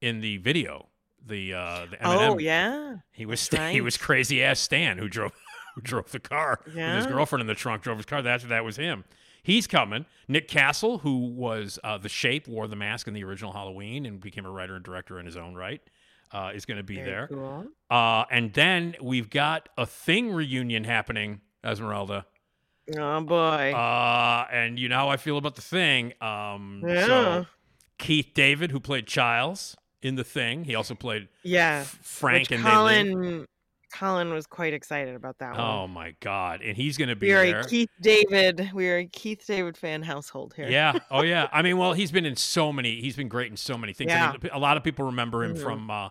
in the video. The uh, the Eminem. Oh yeah. He was That's he right. was crazy ass Stan who drove who drove the car with his girlfriend in the trunk. Drove his car. That that was him. He's coming. Nick Castle, who was uh, the Shape, wore the mask in the original Halloween and became a writer and director in his own right, uh, is going to be Very there. Cool. Uh, and then we've got a Thing reunion happening, Esmeralda. Oh boy. Uh, and you know how I feel about the Thing. Um, Yeah. So Keith David, who played Childs in the Thing, he also played yeah. F- Frank Which and Colin Colin was quite excited about that Oh one. my God! And he's going to be We are there. a Keith David. We are a Keith David fan household here. Yeah. Oh yeah. I mean, well, he's been in so many. He's been great in so many things. I mean, a lot of people remember him Mhm. from. Uh,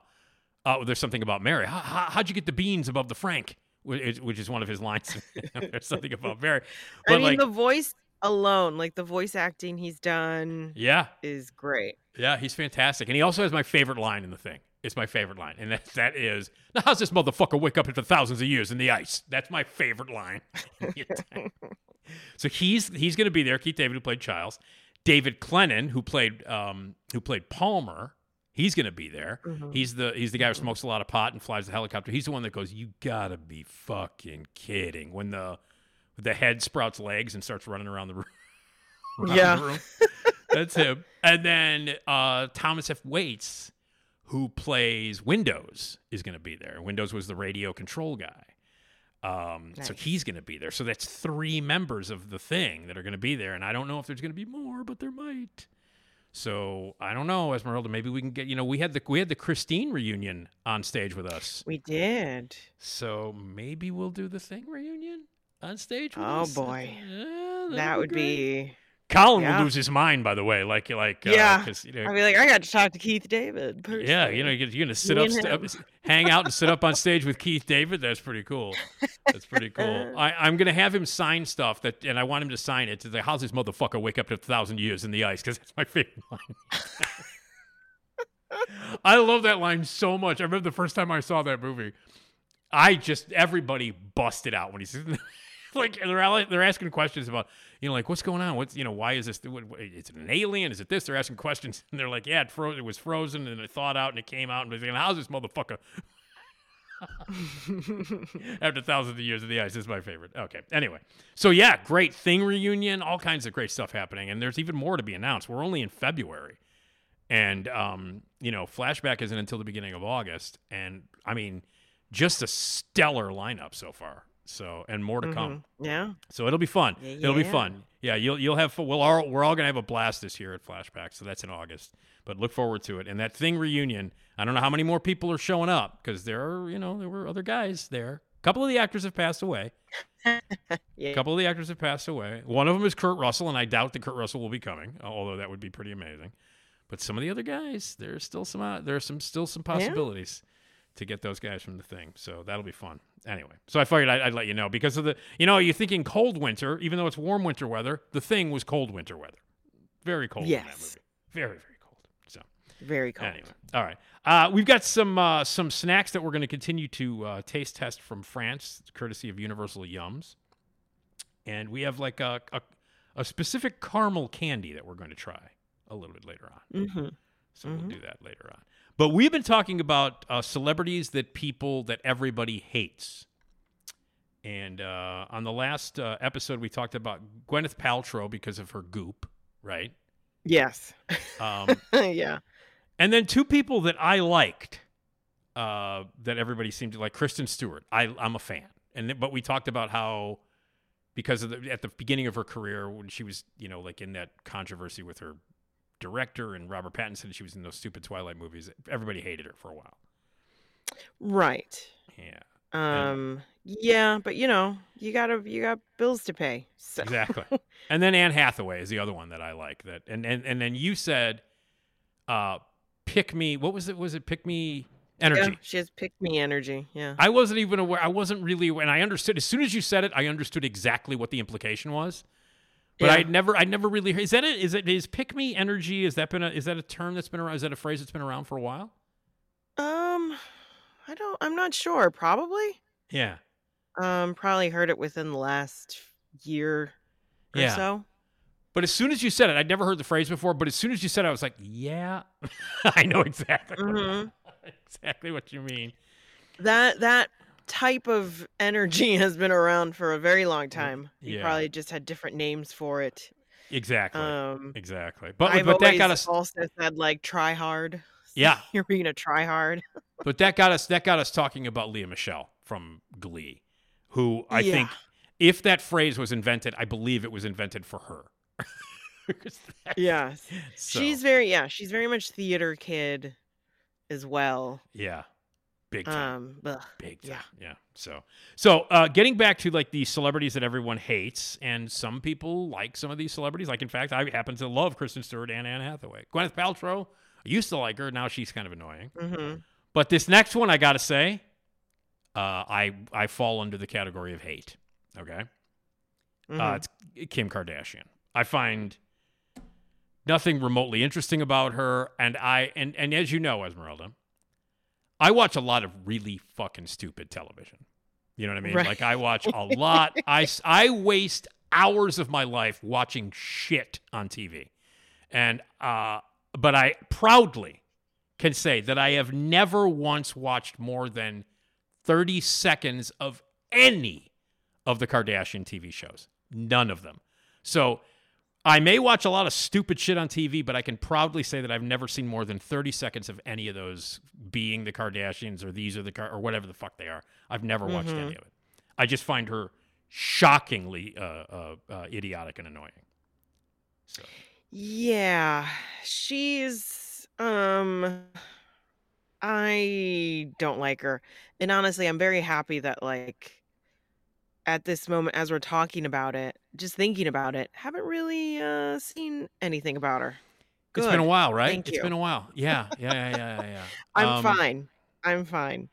uh, there's something about Mary. How, how, how'd you get the beans above the Frank? Which is, which is one of his lines. there's something about Mary. But I mean, like, the voice alone, like the voice acting he's done, yeah, is great. yeah, he's fantastic, and he also has my favorite line in the thing. It's my favorite line, and that that is, "Now how's this motherfucker wake up after thousands of years in the ice?" That's my favorite line. so he's he's going to be there. Keith David, who played Childs, David Clennon, who played um, who played Palmer. He's going to be there. Mhm. He's the he's the guy who smokes a lot of pot and flies the helicopter. He's the one that goes, "You gotta be fucking kidding!" When the the head sprouts legs and starts running around the room. around Yeah. the room. That's him. And then uh, Thomas F. Waites, who plays Windows, is going to be there. Windows was the radio control guy. Um, So he's going to be there. So that's three members of the thing that are going to be there. And I don't know if there's going to be more, but there might. So I don't know, Esmeralda. Maybe we can get. You know, we had the we had the Christine reunion on stage with us. We did. So maybe we'll do the thing reunion on stage. With Oh us? boy. Yeah, that'd great. be. Colin yeah. will lose his mind. By the way, like like uh, Yeah. 'cause, you know, I'd be like, I got to talk to Keith David. yeah, you know, you're you're gonna sit up, st- up- hang out, and sit up on stage with Keith David. That's pretty cool. That's pretty cool. I, I'm gonna have him sign stuff that, and I want him to sign it. To the how's this motherfucker wake up to a thousand years in the ice? Because that's my favorite line. I love that line so much. I remember the first time I saw that movie. I just everybody busted out when he's like they're they're asking questions about you know like what's going on? What's you know why is this what, what- is it an alien? Is it this? They're asking questions and they're like yeah it froze it was frozen and it thawed out and it came out and they're like how's this motherfucker? After thousands of years of the ice is my favorite. Okay anyway. So yeah great. Thing reunion all kinds of great stuff happening and there's even more to be announced. We're only in February and um, you know, flashback isn't until the beginning of August, and I mean, just a stellar lineup so far. So, and more to come. Mhm. Yeah. So it'll be fun. Yeah, It'll be fun. Yeah, you'll you'll have fun. We'll all we're all gonna have a blast this year at Flashback. So that's in August. But look forward to it. And that thing reunion. I don't know how many more people are showing up because there are you know there were other guys there. A couple of the actors have passed away. Yeah. A couple of the actors have passed away. One of them is Kurt Russell, and I doubt that Kurt Russell will be coming, although that would be pretty amazing. But some of the other guys, there's still some uh, are some still some possibilities to get those guys from the thing. So that'll be fun. Anyway, so I figured I'd, I'd let you know because of the you know you're thinking cold winter, even though it's warm winter weather. The thing was cold winter weather, very cold in that Yes. movie, very very cold. So Very cold. Anyway, all right. Uh, we've got some uh, some snacks that we're going to continue to uh, taste test from France, courtesy of Universal Yums, and we have like a, a a specific caramel candy that we're going to try a little bit later on. Mm-hmm. So we'll do that later on. But we've been talking about uh, celebrities that people that everybody hates. And uh, on the last uh, episode, we talked about Gwyneth Paltrow because of her goop, right? Yes. Um, yeah. and then two people that I liked, uh, that everybody seemed to like, Kristen Stewart. I, I'm a fan, and but we talked about how because of the, at the beginning of her career when she was, you know, like in that controversy with her director and Robert Pattinson, she was in those stupid Twilight movies. Everybody hated her for a while. Right. Yeah, Um. Yeah, but you know, you gotta you got bills to pay. So. exactly. and then Anne Hathaway is the other one that I like. That and and and then you said, uh, pick me. What was it? Was it pick me energy? Yeah, she has pick me energy. Yeah. I wasn't even aware. I wasn't really aware, and I understood as soon as you said it. I understood exactly what the implication was, but Yeah. I'd never, I never really. Is that it? Is it? Is pick me energy? Is that been a? Is that a term that's been around? Is that a phrase that's been around for a while? Um, I don't. I'm not sure. Probably. Yeah, Um, probably heard it within the last year or Yeah. so. but as soon as you said it, I'd never heard the phrase before. But as soon as you said it, I was like, yeah, I know exactly, Mhm. exactly what you mean. That that type of energy has been around for a very long time. You Yeah. probably just had different names for it. Exactly, Um, exactly. But I've but that got us. also said like try hard. Yeah, You're being a try hard. But that got us that got us talking about Lea Michele from Glee, who I Yeah. think if that phrase was invented, I believe it was invented for her. Yes. so, She's very yeah, she's very much theater kid as well. yeah, big time, Um ugh, big time. yeah. Yeah. So so uh, getting back to like the celebrities that everyone hates, and some people like some of these celebrities. Like in fact, I happen to love Kristen Stewart and Anne Hathaway. Gwyneth Paltrow, I used to like her. Now she's kind of annoying. hmm But this next one, I gotta say, uh, I I fall under the category of hate. Okay. Mm-hmm. Uh, it's Kim Kardashian. I find nothing remotely interesting about her, and I and and as you know, Esmeralda, I watch a lot of really fucking stupid television. You know what I mean? Right. Like I watch a lot. I I waste hours of my life watching shit on TV, and uh, but I proudly can say that I have never once watched more than thirty seconds of any of the Kardashian TV shows. None of them. So I may watch a lot of stupid shit on TV, but I can proudly say that I've never seen more than 30 seconds of any of those being the Kardashians or these are the Car- or whatever the fuck they are. I've never watched Mhm. any of it. I just find her shockingly uh, uh, uh, idiotic and annoying. So Yeah, she's um I don't like her. And honestly, I'm very happy that like at this moment as we're talking about it, just thinking about it, haven't really uh seen anything about her. it's been a while, right? Thank It's you. been a while. Yeah, yeah, yeah, yeah, yeah. I'm Um, fine. I'm fine.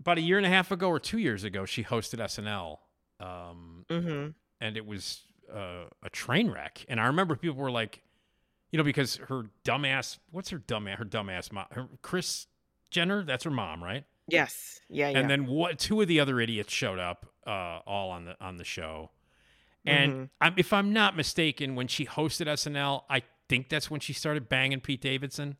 About a year and a half ago or two years ago, she hosted SNL. Um, Mhm. and it was uh, a train wreck. And I remember people were like, you know, because her dumbass, what's her dumbass, her dumbass mom, her Kris Jenner, that's her mom, right? Yes. Yeah. Yeah. and then what? Two of the other idiots showed up, uh, all on the on the show. And Mhm. I'm, if I'm not mistaken, when she hosted SNL, I think that's when she started banging Pete Davidson.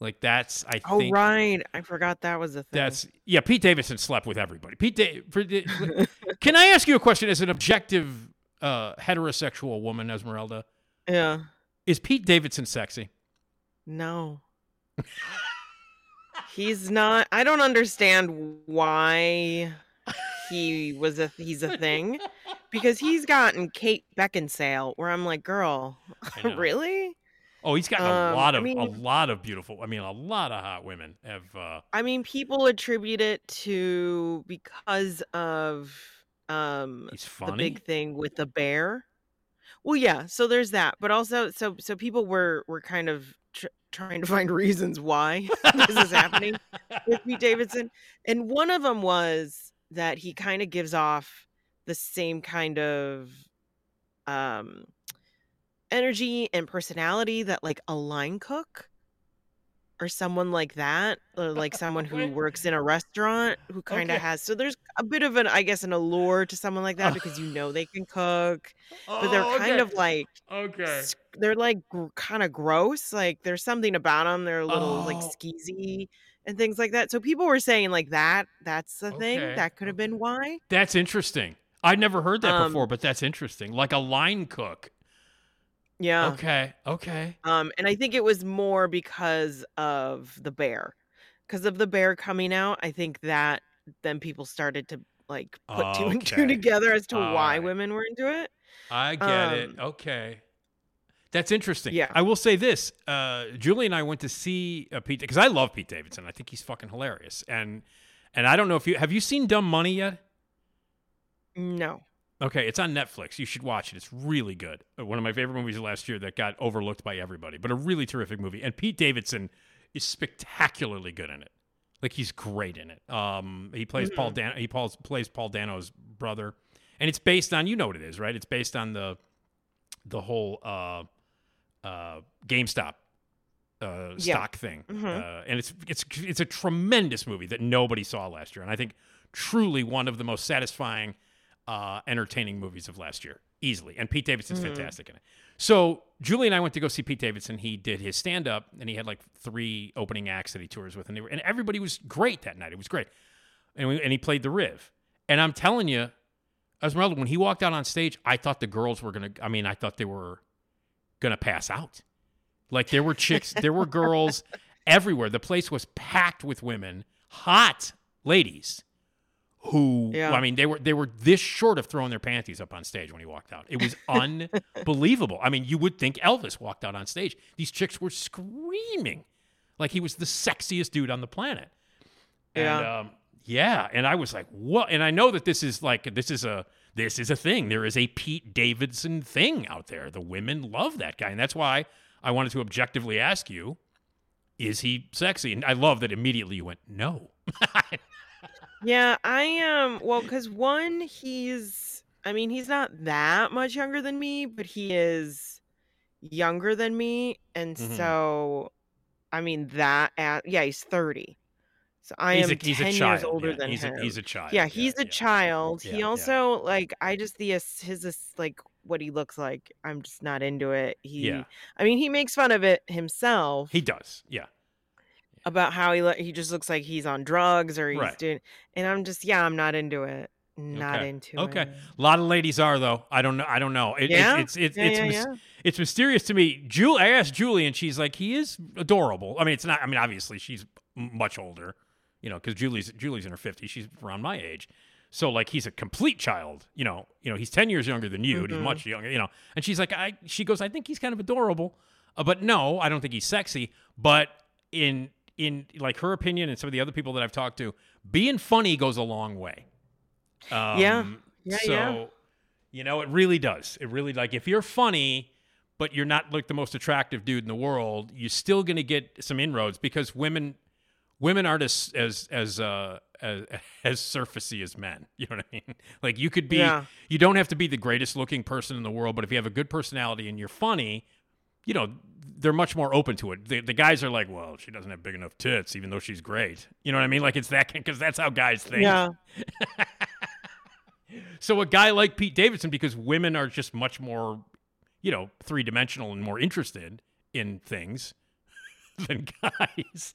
Like that's I oh think right, I forgot that was a thing. that's yeah. Pete Davidson slept with everybody. Pete, da- can I ask you a question as an objective uh, heterosexual woman, Esmeralda? yeah. Is Pete Davidson sexy? No. he's not. I don't understand why he was a he's a thing because he's gotten Kate Beckinsale where I'm like, girl, really? Oh, he's got a Um, lot I of a lot of beautiful. I mean, a lot of hot women have. Uh, I mean, people attribute it to because of um he's the big thing with the bear. Well, yeah. So there's that, but also, so so people were were kind of tr- trying to find reasons why this is happening with Pete Davidson, and one of them was that he kind of gives off the same kind of um energy and personality that like a line cook or someone like that or like someone who works in a restaurant who kind of Okay. has so there's a bit of an i guess an allure to someone like that because you know they can cook but they're Oh, kind okay. of like okay. they're like gr- kind of gross like there's something about them they're a little like Oh. skeezy and things like that so people were saying like that that's the thing that could have been why That's interesting. I'd never heard that Um, before, but that's interesting. Like a line cook. yeah Okay. Okay. Um, and I think it was more because of the bear, because of the bear coming out. I think that then people started to like put two and two together as to why Alright. women were into it. I get it. Um, Okay. That's interesting. Yeah. I will say this. Uh, Julie and I went to see uh, Pete because I love Pete Davidson. I think he's fucking hilarious. And and I don't know if you have you seen Dumb Money yet? No. Okay, it's on Netflix. You should watch it. It's really good. Uh, One of my favorite movies of last year that got overlooked by everybody, but a really terrific movie. And Pete Davidson is spectacularly good in it. Like he's great in it. Um, he plays Paul Mm-hmm. Dan. He plays, plays Paul Dano's brother, and it's based on you know what it is, right? It's based on the the whole uh, uh, GameStop uh, Yeah. stock thing, Mhm. uh, and it's it's it's a tremendous movie that nobody saw last year, and I think truly one of the most satisfying, uh, entertaining movies of last year, easily. And Pete Davidson's Mhm. fantastic in it. So Julie and I went to go see Pete Davidson. He did his stand up, and he had like three opening acts that he tours with, and they were, and everybody was great that night. It was great, and we, and he played the Riv. And I'm telling you, Esmeralda, when he walked out on stage, I thought the girls were gonna. I mean, I thought they were gonna pass out. Like there were chicks, there were girls everywhere. The place was packed with women, hot ladies, who Yeah. I mean, they were they were this short of throwing their panties up on stage when he walked out. It was unbelievable. I mean, you would think Elvis walked out on stage. These chicks were screaming like he was the sexiest dude on the planet. And Yeah. um, yeah, and I was like, what? And I know that this is like this is a this is a thing. There is a Pete Davidson thing out there. The women love that guy, and that's why I wanted to objectively ask you: Is he sexy? And I love that immediately you went no. Yeah, I um well cuz one he's I mean he's not that much younger than me, but he is younger than me and Mhm. so I mean that at, yeah, he's 30. So I he's am a, he's 10 a years older yeah, than he's him. A, he's a child. yeah, he's a yeah. child. Yeah, he yeah. also like I just the his like what he looks like. I'm just not into it. He Yeah. I mean he makes fun of it himself He does. Yeah. about how he lo- he just looks like he's on drugs or he's Right. doing and I'm just yeah, I'm not into it. Not Okay. into Okay. it. Okay. A lot of ladies are though. I don't know. I don't know. It, Yeah? it's it's Yeah, it's yeah, yeah. it's mysterious to me. Julie, I asked Julie, and she's like, he is adorable. I mean, it's not. I mean, obviously, she's much older, you know, because Julie's Julie's in her fifties. She's around my age. So like he's a complete child, you know. You know, he's ten years younger than you, and he's much younger, you know. And she's like, I. She goes, I think he's kind of adorable, uh, but no, I don't think he's sexy. But in in like her opinion and some of the other people that I've talked to, being funny goes a long way. Um, Yeah. Yeah, So, yeah. you know, it really does. It really like if you're funny, but you're not like the most attractive dude in the world, you're still going to get some inroads because women women aren't as as as uh as, as surfacey as men. You know what I mean? Like you could be Yeah. you don't have to be the greatest looking person in the world, but if you have a good personality and you're funny, you know, they're much more open to it. The, the guys are like, well, she doesn't have big enough tits, even though she's great. You know what I mean? Like it's that because that's how guys think. Yeah. So a guy like Pete Davidson, because women are just much more, you know, three dimensional and more interested in things than guys.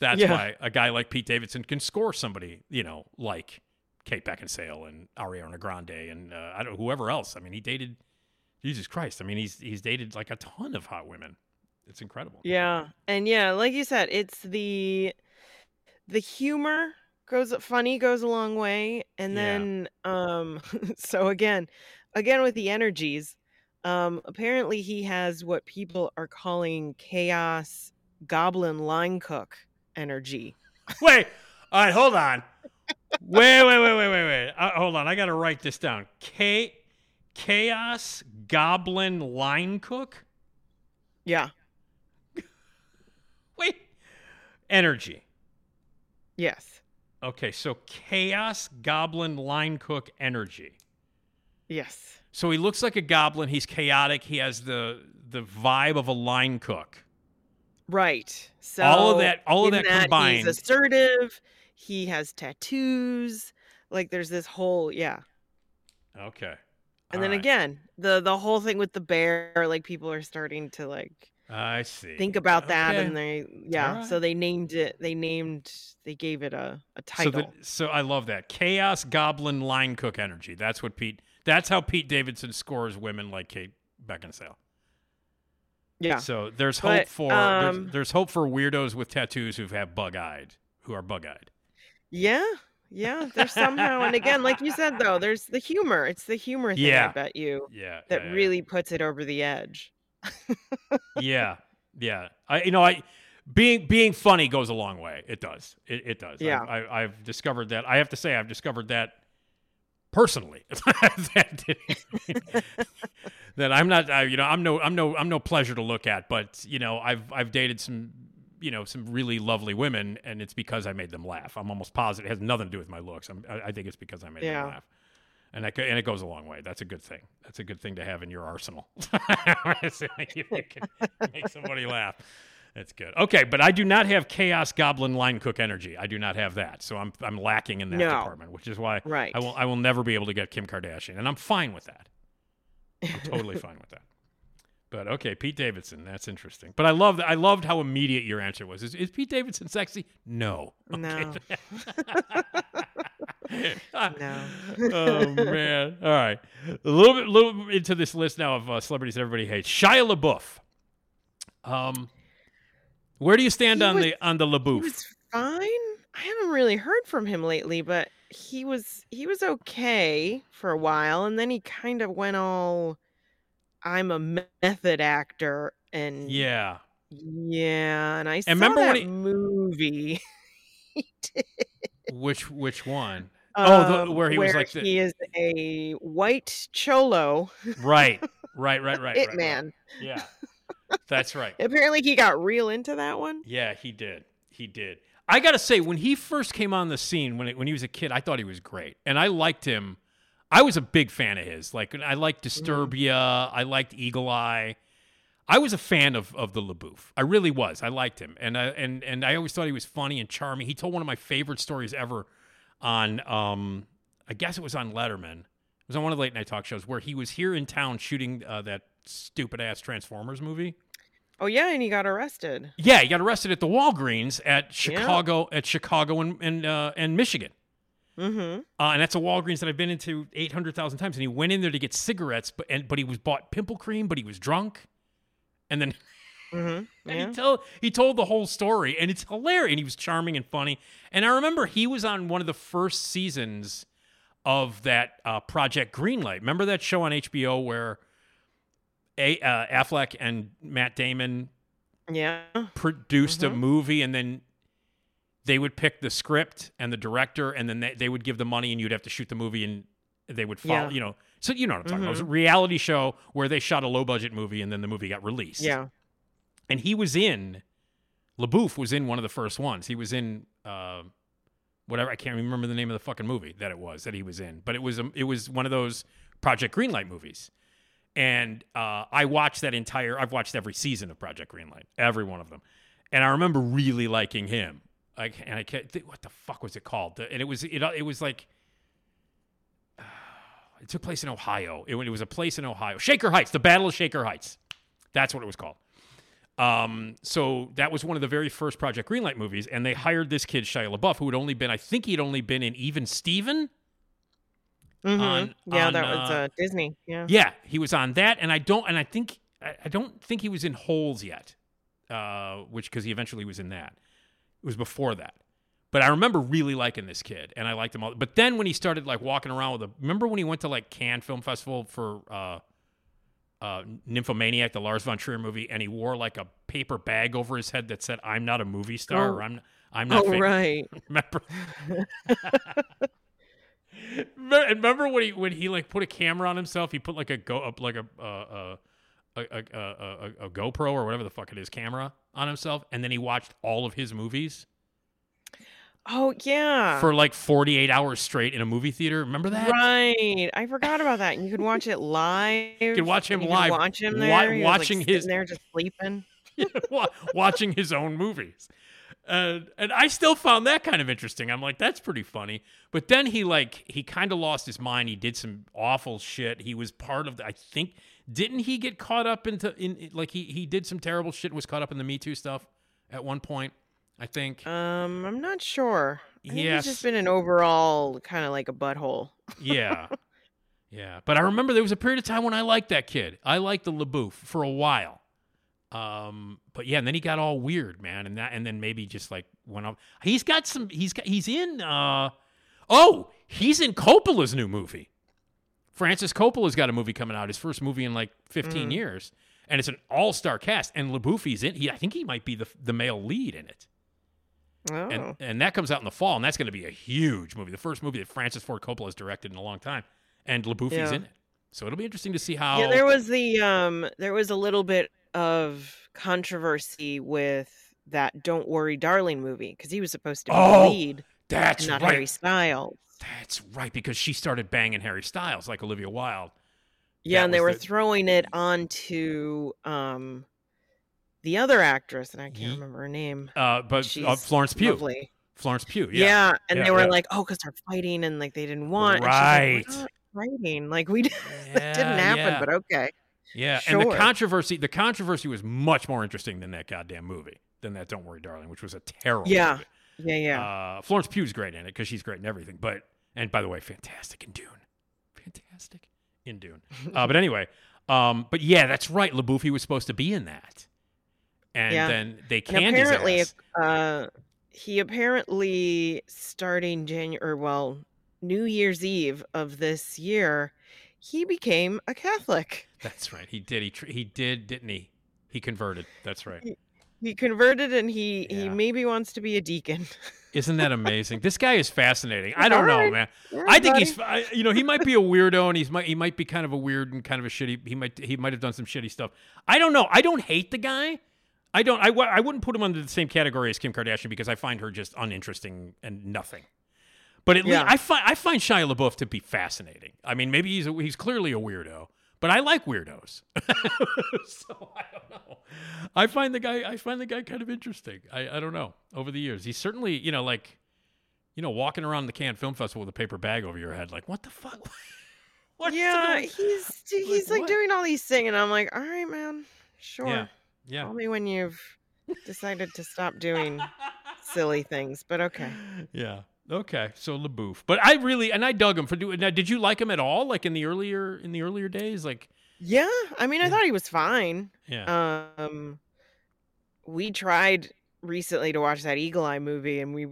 That's Yeah. why a guy like Pete Davidson can score somebody, you know, like Kate Beckinsale and Ariana Grande and uh, I don't know whoever else. I mean, he dated Jesus Christ. I mean, he's he's dated like a ton of hot women. It's incredible. Yeah. And yeah, like you said, it's the the humor goes funny goes a long way and Yeah. then um so again, again with the energies, um apparently he has what people are calling chaos goblin line cook energy. Wait, all right, hold on. Wait, wait, wait, wait, wait, wait. Uh, hold on, I got to write this down. K, chaos goblin line cook. Yeah. Wait, energy. Yes. Okay, so chaos goblin line cook energy. Yes. So he looks like a goblin. He's chaotic. He has the the vibe of a line cook. Right. So All of that- all of in that combined- He's assertive. He has tattoos. Like there's this whole yeah. Okay. And All then right. again, the the whole thing with the bear, like people are starting to like I see. think about that, and they yeah. So they named it. They named. They gave it a a So, title. the, so I love that chaos goblin line cook energy. That's what Pete. That's how Pete Davidson scores women like Kate Beckinsale. Yeah. So there's But, hope for there's, um, there's hope for weirdos with tattoos who have bug eyed, who are bug eyed. Yeah. Yeah. There's somehow, and again, like you said though, there's the humor. It's the humor thing. Yeah. I bet you Yeah. that yeah, yeah. really puts it over the edge. yeah, yeah. I you know I being being funny goes a long way. It does. It, it does. Yeah. I, I've discovered that. I have to say I've discovered that personally. that, that I'm not. I, you know, I'm no. I'm no. I'm no pleasure to look at. But you know, I've I've dated some. You know, some really lovely women, and it's because I made them laugh. I'm almost positive it has nothing to do with my looks. I'm, I, I think it's because I made Yeah. them laugh, and go- and it goes a long way. That's a good thing. That's a good thing to have in your arsenal. You can make somebody laugh. That's good. Okay, but I do not have chaos goblin line cook energy. I do not have that, so I'm I'm lacking in that No. department, which is why Right. I will I will never be able to get Kim Kardashian, and I'm fine with that. I'm totally fine with that. But okay, Pete Davidson, that's interesting. But I love. I loved how immediate your answer was. Is, is Pete Davidson sexy? No. No. no. oh man. All right. A little bit, little bit into this list now of uh, celebrities everybody hates. Shia LaBeouf. Um, where do you stand He on was- the on the He LaBeouf? was fine. I haven't really heard from him lately, but he was he was okay for a while, and then he kind of went all, "I'm a method actor," and yeah. yeah, and I saw remember when that he- movie. he did. Which which one? Oh, the- um, where he was like the- he is a white cholo Right. Right. Right. Right. right, right. Yeah. That's right. Apparently, he got real into that one. Yeah, he did. He did. I gotta say, when he first came on the scene, when it, when he was a kid, I thought he was great, and I liked him. I was a big fan of his. Like I liked Disturbia. I liked Eagle Eye. I was a fan of of the LaBeouf. I really was. I liked him, and I, and and I always thought he was funny and charming. He told one of my favorite stories ever on, um, I guess it was on Letterman. It was on one of the late night talk shows where he was here in town shooting uh, that stupid ass Transformers movie. Oh yeah, and he got arrested. Yeah, he got arrested at the Walgreens at Chicago, at Chicago and and uh, and Michigan. Mm-hmm. Uh, and that's a Walgreens that I've been into eight hundred thousand times. And he went in there to get cigarettes, but and but he was bought pimple cream, but he was drunk, and then Mm-hmm. and he told he told the whole story, and it's hilarious. And he was charming and funny. And I remember he was on one of the first seasons of that uh, Project Greenlight. Remember that show on HBO where a, uh, Affleck and Matt Damon Yeah. produced a Mhm. movie and then they would pick the script and the director and then they, they would give the money and you'd have to shoot the movie and they would follow Yeah. you know so you know what i'm talking about it was a Mhm. reality show where they shot a low budget movie and then the movie got released Yeah. and he was in LaBeouf was in one of the first ones he was in uh, whatever i can't remember the name of the fucking movie that it was that he was in but it was a, it was one of those project greenlight movies And uh, I watched that entire. I've watched every season of Project Greenlight, every one of them, and I remember really liking him. Like, and I can't. What the fuck was it called? And it was it. It was like. It took place in Ohio. It, it was a place in Ohio. Shaker Heights, the Battle of Shaker Heights. That's what it was called. Um, so that was one of the very first Project Greenlight movies, and they hired this kid Shia LaBeouf, who had only been, I think he'd only been in Even Steven. Mhm. On- yeah, on, that was uh, uh, Disney. Yeah. Yeah, he was on that, and I don't, and I think I, I don't think he was in Holes yet, uh, which because he eventually was in that. It was before that, but I remember really liking this kid, and I liked him all. But then when he started like walking around with a, remember when he went to like Cannes Film Festival for uh, uh, Nymphomaniac, the Lars von Trier movie, and he wore like a paper bag over his head that said "I'm not a movie star" Oh. or "I'm I'm not." Oh, famous." right. Remember? Remember remember when he when he like put a camera on himself? He put like a go up like a uh, uh, a, a, a, a, a GoPro or whatever the fuck it is camera on himself, and then he watched all of his movies Oh yeah. for like forty eight hours straight in a movie theater. Remember that? Right. I forgot about that. You could watch it live. You could watch him you live. Could watch him wa- there. Was, like, watching his there just sleeping. wa- watching his own movies. And and I still found that kind of interesting. I'm like, that's pretty funny. But then he like he kind of lost his mind. He did some awful shit. He was part of the, I think didn't he get caught up into in like he he did some terrible shit was caught up in the Me Too stuff at one point, I think. Um, I'm not sure. I Yes. he's just been an overall kind of like a butthole. Yeah. Yeah. But I remember there was a period of time when I liked that kid. I liked the LaBeouf for a while. Um, but yeah, and then he got all weird, man, and that and then maybe just like went off. He's got some he's got he's in uh oh, he's in Coppola's new movie. Francis Coppola's got a movie coming out, his first movie in like 15 Mm. years. And it's an all-star cast. And LaBeouf's in he I think he might be the the male lead in it. Oh. And and that comes out in the fall, and that's going to be a huge movie. The first movie that Francis Ford Coppola has directed in a long time, and LaBeouf's Yeah. in it. So it'll be interesting to see how. Yeah, there was the um there was a little bit of controversy with that Don't Worry Darling movie because he was supposed to be Oh, the lead, that's not right. Harry Styles. That's right, because she started banging Harry Styles like Olivia Wilde. Yeah, That and they were the- throwing it onto um the other actress, and I can't remember her name. Uh, but uh, Florence Pugh. lovely. Florence Pugh. Yeah, Yeah. and Yeah, they were yeah. like, "Oh, because they're fighting, and like they didn't want." like, Right. "We're not fighting, like we didn't happen, but okay. Yeah, and the controversy the controversy was much more interesting than that goddamn movie, than that Don't Worry Darling, which was a terrible Yeah, movie. yeah, yeah. Uh, Florence Pugh's great in it because she's great in everything. But and by the way, fantastic in Dune, fantastic in Dune. Uh, but anyway, um, but yeah, that's right. LaBeouf was supposed to be in that, and Yeah. then they his apparently, uh, he apparently starting January, well, New Year's Eve of this year, he became a Catholic. That's right. He did. He tr- he did, didn't he? He converted. That's right. He converted, and he he maybe wants to be a deacon. Isn't that amazing? this guy is fascinating. I don't know, man. Alright, I think buddy. he's, I, you know, he might be a weirdo, and he's might he might be kind of a weird and kind of a shitty. He might he might have done some shitty stuff. I don't know. I don't hate the guy. I don't. I, I wouldn't put him under the same category as Kim Kardashian because I find her just uninteresting and nothing. But at Yeah. least I find I find Shia LaBeouf to be fascinating. I mean, maybe he's a, he's clearly a weirdo, but I like weirdos. so I don't know. I find the guy I find the guy kind of interesting. I, I don't know. Over the years, he's certainly you know like you know walking around the Cannes Film Festival with a paper bag over your head, like what the fuck? What's yeah, the- he's he's like what? doing all these things, and I'm like, all right, man, sure. Yeah, yeah. Call me when you've decided to stop doing silly things, but okay. Yeah. Okay. So LaBeouf, but I really and I dug him for doing. Now, did you like him at all? Like in the earlier in the earlier days, like Yeah, I mean, I Yeah. thought he was fine. yeah. Um, we tried recently to watch that Eagle Eye movie, and we,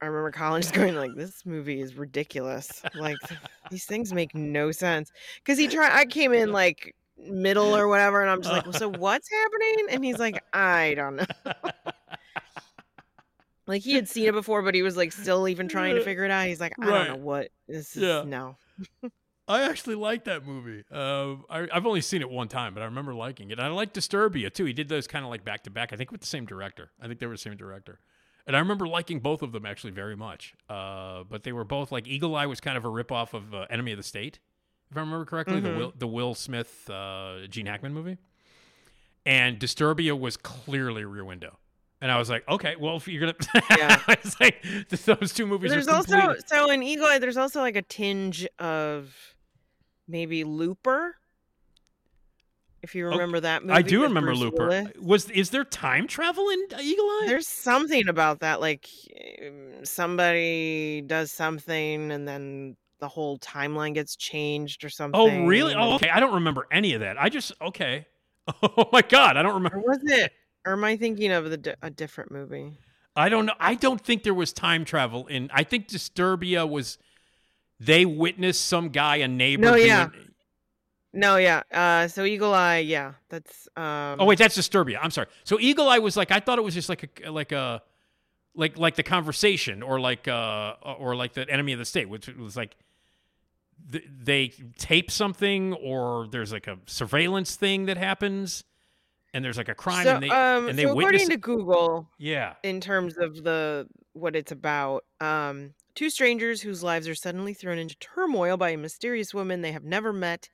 I remember Colin just going like, "This movie is ridiculous. Like, these things make no sense." Because he tried, I came in like middle or whatever, and I'm just like, well, "So what's happening?" And he's like, "I don't know." Like he had seen it before, but he was like still even trying to figure it out. He's like, "I don't know what this is." Yeah. No. I actually like that movie. Uh, I, I've only seen it one time, but I remember liking it. And I like Disturbia too. He did those kind of like back to back. I think with the same director. I think they were the same director. And I remember liking both of them actually very much. Uh, but they were both like Eagle Eye was kind of a ripoff of uh, Enemy of the State. if I remember correctly, the Mhm. Will the Will Smith uh, Gene Hackman movie, and Disturbia was clearly Rear Window. And I was like, okay, well, if you're gonna, Yeah. it's like those two movies. There's also so in Eagle Eye, there's also like a tinge of maybe Looper. If you Oh, remember that movie, I do remember Bruce Looper. Willis. Was is there time travel in Eagle Eye? There's something about that, like um, somebody does something and then the whole timeline gets changed or something. oh, really? Oh, okay. I don't remember any of that. I just okay. Oh my god, I don't remember. Or was it? Or am I thinking of the, a different movie? I don't know. I don't think there was time travel in. I think Disturbia was. They witnessed some guy, a neighbor. No, yeah. doing- No, yeah. Uh, so Eagle Eye, yeah, that's. Um, Oh wait, that's Disturbia. I'm sorry. So Eagle Eye was like I thought it was just like a like a like like the conversation or like uh or like the enemy of the state, which was like th- they tape something or there's like a surveillance thing that happens and there's like a crime so, and they um, and they so witness according to Google, yeah in terms of the what it's about, um, two strangers whose lives are suddenly thrown into turmoil by a mysterious woman they have never met,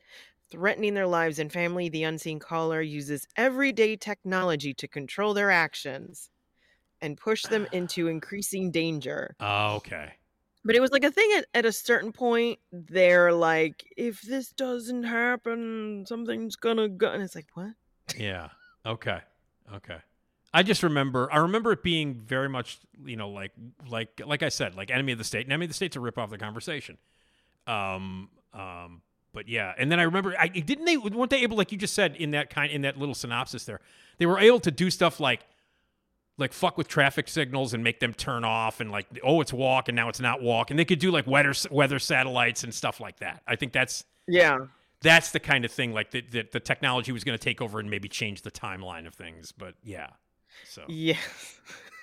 threatening their lives and family. The unseen caller uses everyday technology to control their actions and push them into increasing danger. oh, okay But it was like a thing at, at a certain point. They're like, if this doesn't happen, something's gonna go. And it's like, what? yeah okay okay. I just remember I remember it being very much you know like like like I said like enemy of the state And enemy of the state's a rip off the conversation. Um um but yeah and then I remember I didn't they weren't they able like you just said in that kind in that little synopsis there they were able to do stuff like like fuck with traffic signals and make them turn off and like oh it's walk and now it's not walk and they could do like weather weather satellites and stuff like that. I think that's Yeah. That's the kind of thing like that the, the technology was going to take over and maybe change the timeline of things but yeah so Yes.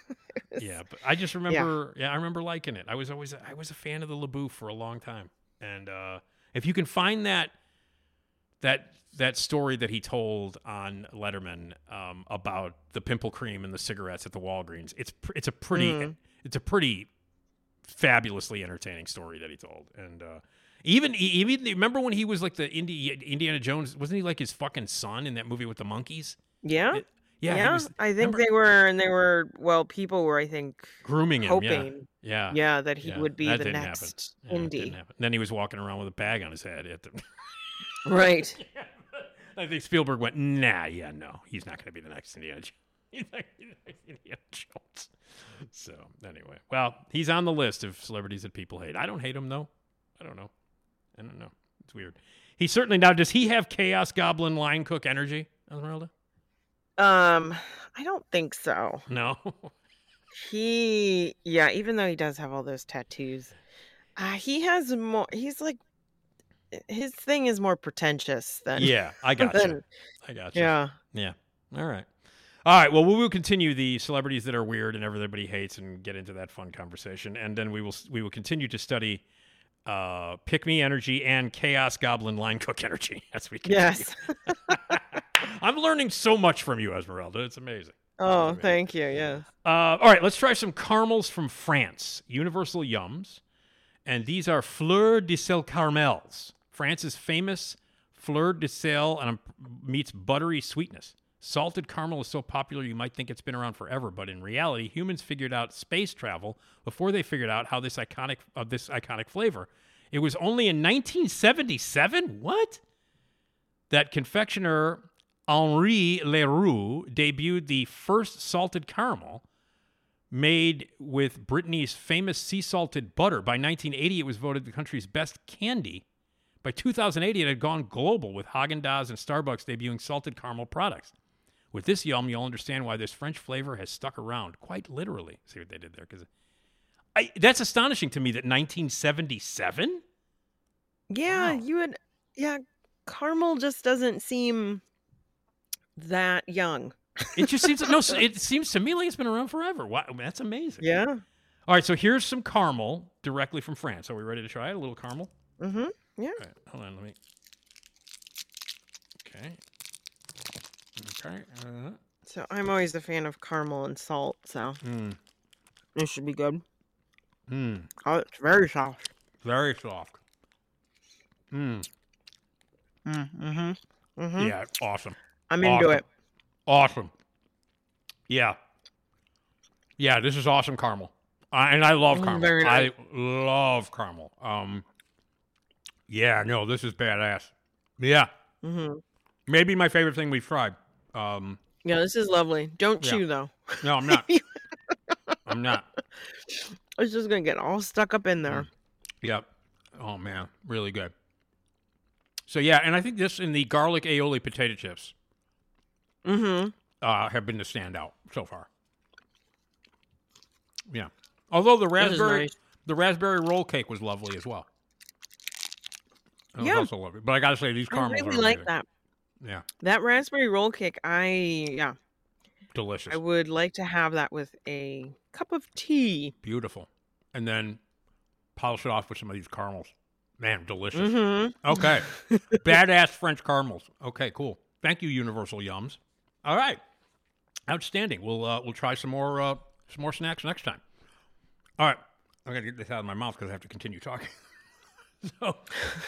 yeah but i just remember yeah. i remember liking it i was always i was a fan of the laboo for a long time and uh if you can find that that that story that he told on letterman um about the pimple cream and the cigarettes at the walgreens it's pr- it's a pretty Mm. it's a pretty fabulously entertaining story that he told and uh even even remember when he was like the Indi- Indiana Jones wasn't he like his fucking son in that movie with the monkeys Yeah. It- yeah, yeah. was- I think remember- they were, and they were, well, people were, I think, grooming him hoping, yeah yeah yeah, that he Yeah, would be the next happen. Indie. Then he was walking around with a bag on his head. At the... Right. I think Spielberg went, nah, yeah, no, he's not going to be the next Indiana Jones. He's not gonna be the next Indiana Jones. So anyway, well, he's on the list of celebrities that people hate. I don't hate him though. I don't know. I don't know. It's weird. He certainly now does he have Chaos Goblin line cook energy, Esmeralda? Um, I don't think so. No. He, yeah, even though he does have all those tattoos, uh, he has more. He's like, his thing is more pretentious than. yeah, I got you. I got you. Yeah. Yeah. All right. All right. Well, we will continue the celebrities that are weird and everybody hates, and get into that fun conversation, and then we will we will continue to study uh, pick me energy and chaos goblin line cook energy as we continue. Yes. I'm learning so much from you, Esmeralda. It's amazing. Oh, amazing. thank you. Yes. Uh, all right, let's try some caramels from France, Universal Yums. And these are Fleur de Sel caramels. France's famous Fleur de Sel and meets buttery sweetness. Salted caramel is so popular you might think it's been around forever, but in reality, humans figured out space travel before they figured out how this iconic of this iconic flavor. It was only in 1977. What? that confectioner Henri Leroux debuted the first salted caramel made with Brittany's famous sea salted butter. By 1980, it was voted the country's best candy. By 2008, it had gone global with Haagen Dazs and Starbucks debuting salted caramel products. With this yum, you'll understand why this French flavor has stuck around, quite literally. See what they did there? Because that's astonishing to me that 1977. Yeah, Wow. you would. Yeah, caramel just doesn't seem that young. It just seems no. It seems to me like it's been around forever. Wow, that's amazing. Yeah. All right, so here's some caramel directly from France. Are we ready to try it? A little caramel. Mm-hmm. Yeah. All right, hold on. Let me. Okay. Okay. Uh, So I'm always a fan of caramel and salt, so mm, this should be good. mm, Oh, it's very soft. very soft. Mm. Mm-hmm. Mm-hmm. Yeah, it's awesome. I'm into it. Awesome. Yeah. Yeah, this is awesome caramel. Uh, and I love Mm, caramel. nice. I love caramel. Um Yeah, no, this is badass. Yeah. Mm-hmm. Maybe my favorite thing we've tried. Um Yeah, this is lovely. Don't Yeah. chew though. no, I'm not. I'm not. It's just gonna get all stuck up in there. Yep. Oh man, really good. So yeah, and I think this and the garlic aioli potato chips Mm-hmm. uh, have been the standout so far. Yeah. Although the raspberry nice. the raspberry roll cake was lovely as well. It Yeah. also lovely. But I gotta say these I caramels really are like amazing. that. Yeah. That raspberry roll cake, I yeah, Delicious. I would like to have that with a cup of tea. Beautiful. And then polish it off with some of these caramels. Man, delicious. Mm-hmm. Okay. Badass French caramels. Okay, cool. Thank you, Universal Yums. All right. Outstanding. We'll uh, we'll try some more uh, some more snacks next time. All right. I gotta get this out of my mouth because I have to continue talking. so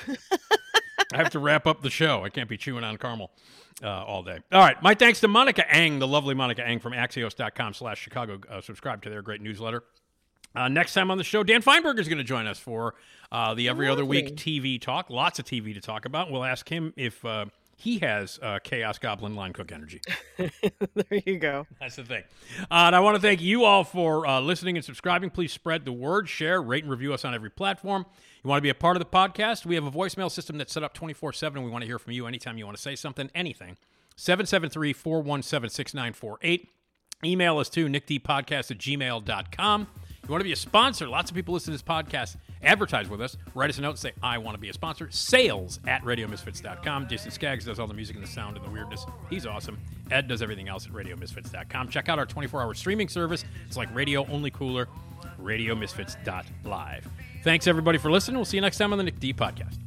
I have to wrap up the show. I can't be chewing on caramel uh, all day. All right. My thanks to Monica Eng, the lovely Monica Eng from Axios.com slash Chicago. Uh, subscribe to their great newsletter. Uh, next time on the show, Dan Fienberg is going to join us for uh, the every other week TV talk. Lots of TV to talk about. We'll ask him if uh, he has uh, Chaos Goblin line cook energy. there you go. That's the thing. Uh, and I want to thank you all for uh, listening and subscribing. Please spread the word, share, rate, and review us on every platform. You want to be a part of the podcast? We have a voicemail system that's set up 24 7. We want to hear from you anytime you want to say something, anything. 773 417 6948. Email us to nickdpodcast at gmail.com. You want to be a sponsor? Lots of people listen to this podcast. Advertise with us. Write us a note and say, I want to be a sponsor. Sales at radiomisfits.com. Jason Skaggs does all the music and the sound and the weirdness. He's awesome. Ed does everything else at radiomisfits.com. Check out our 24 hour streaming service. It's like radio, only cooler. Radiomisfits.live. Thanks, everybody, for listening. We'll see you next time on the Nick D Podcast.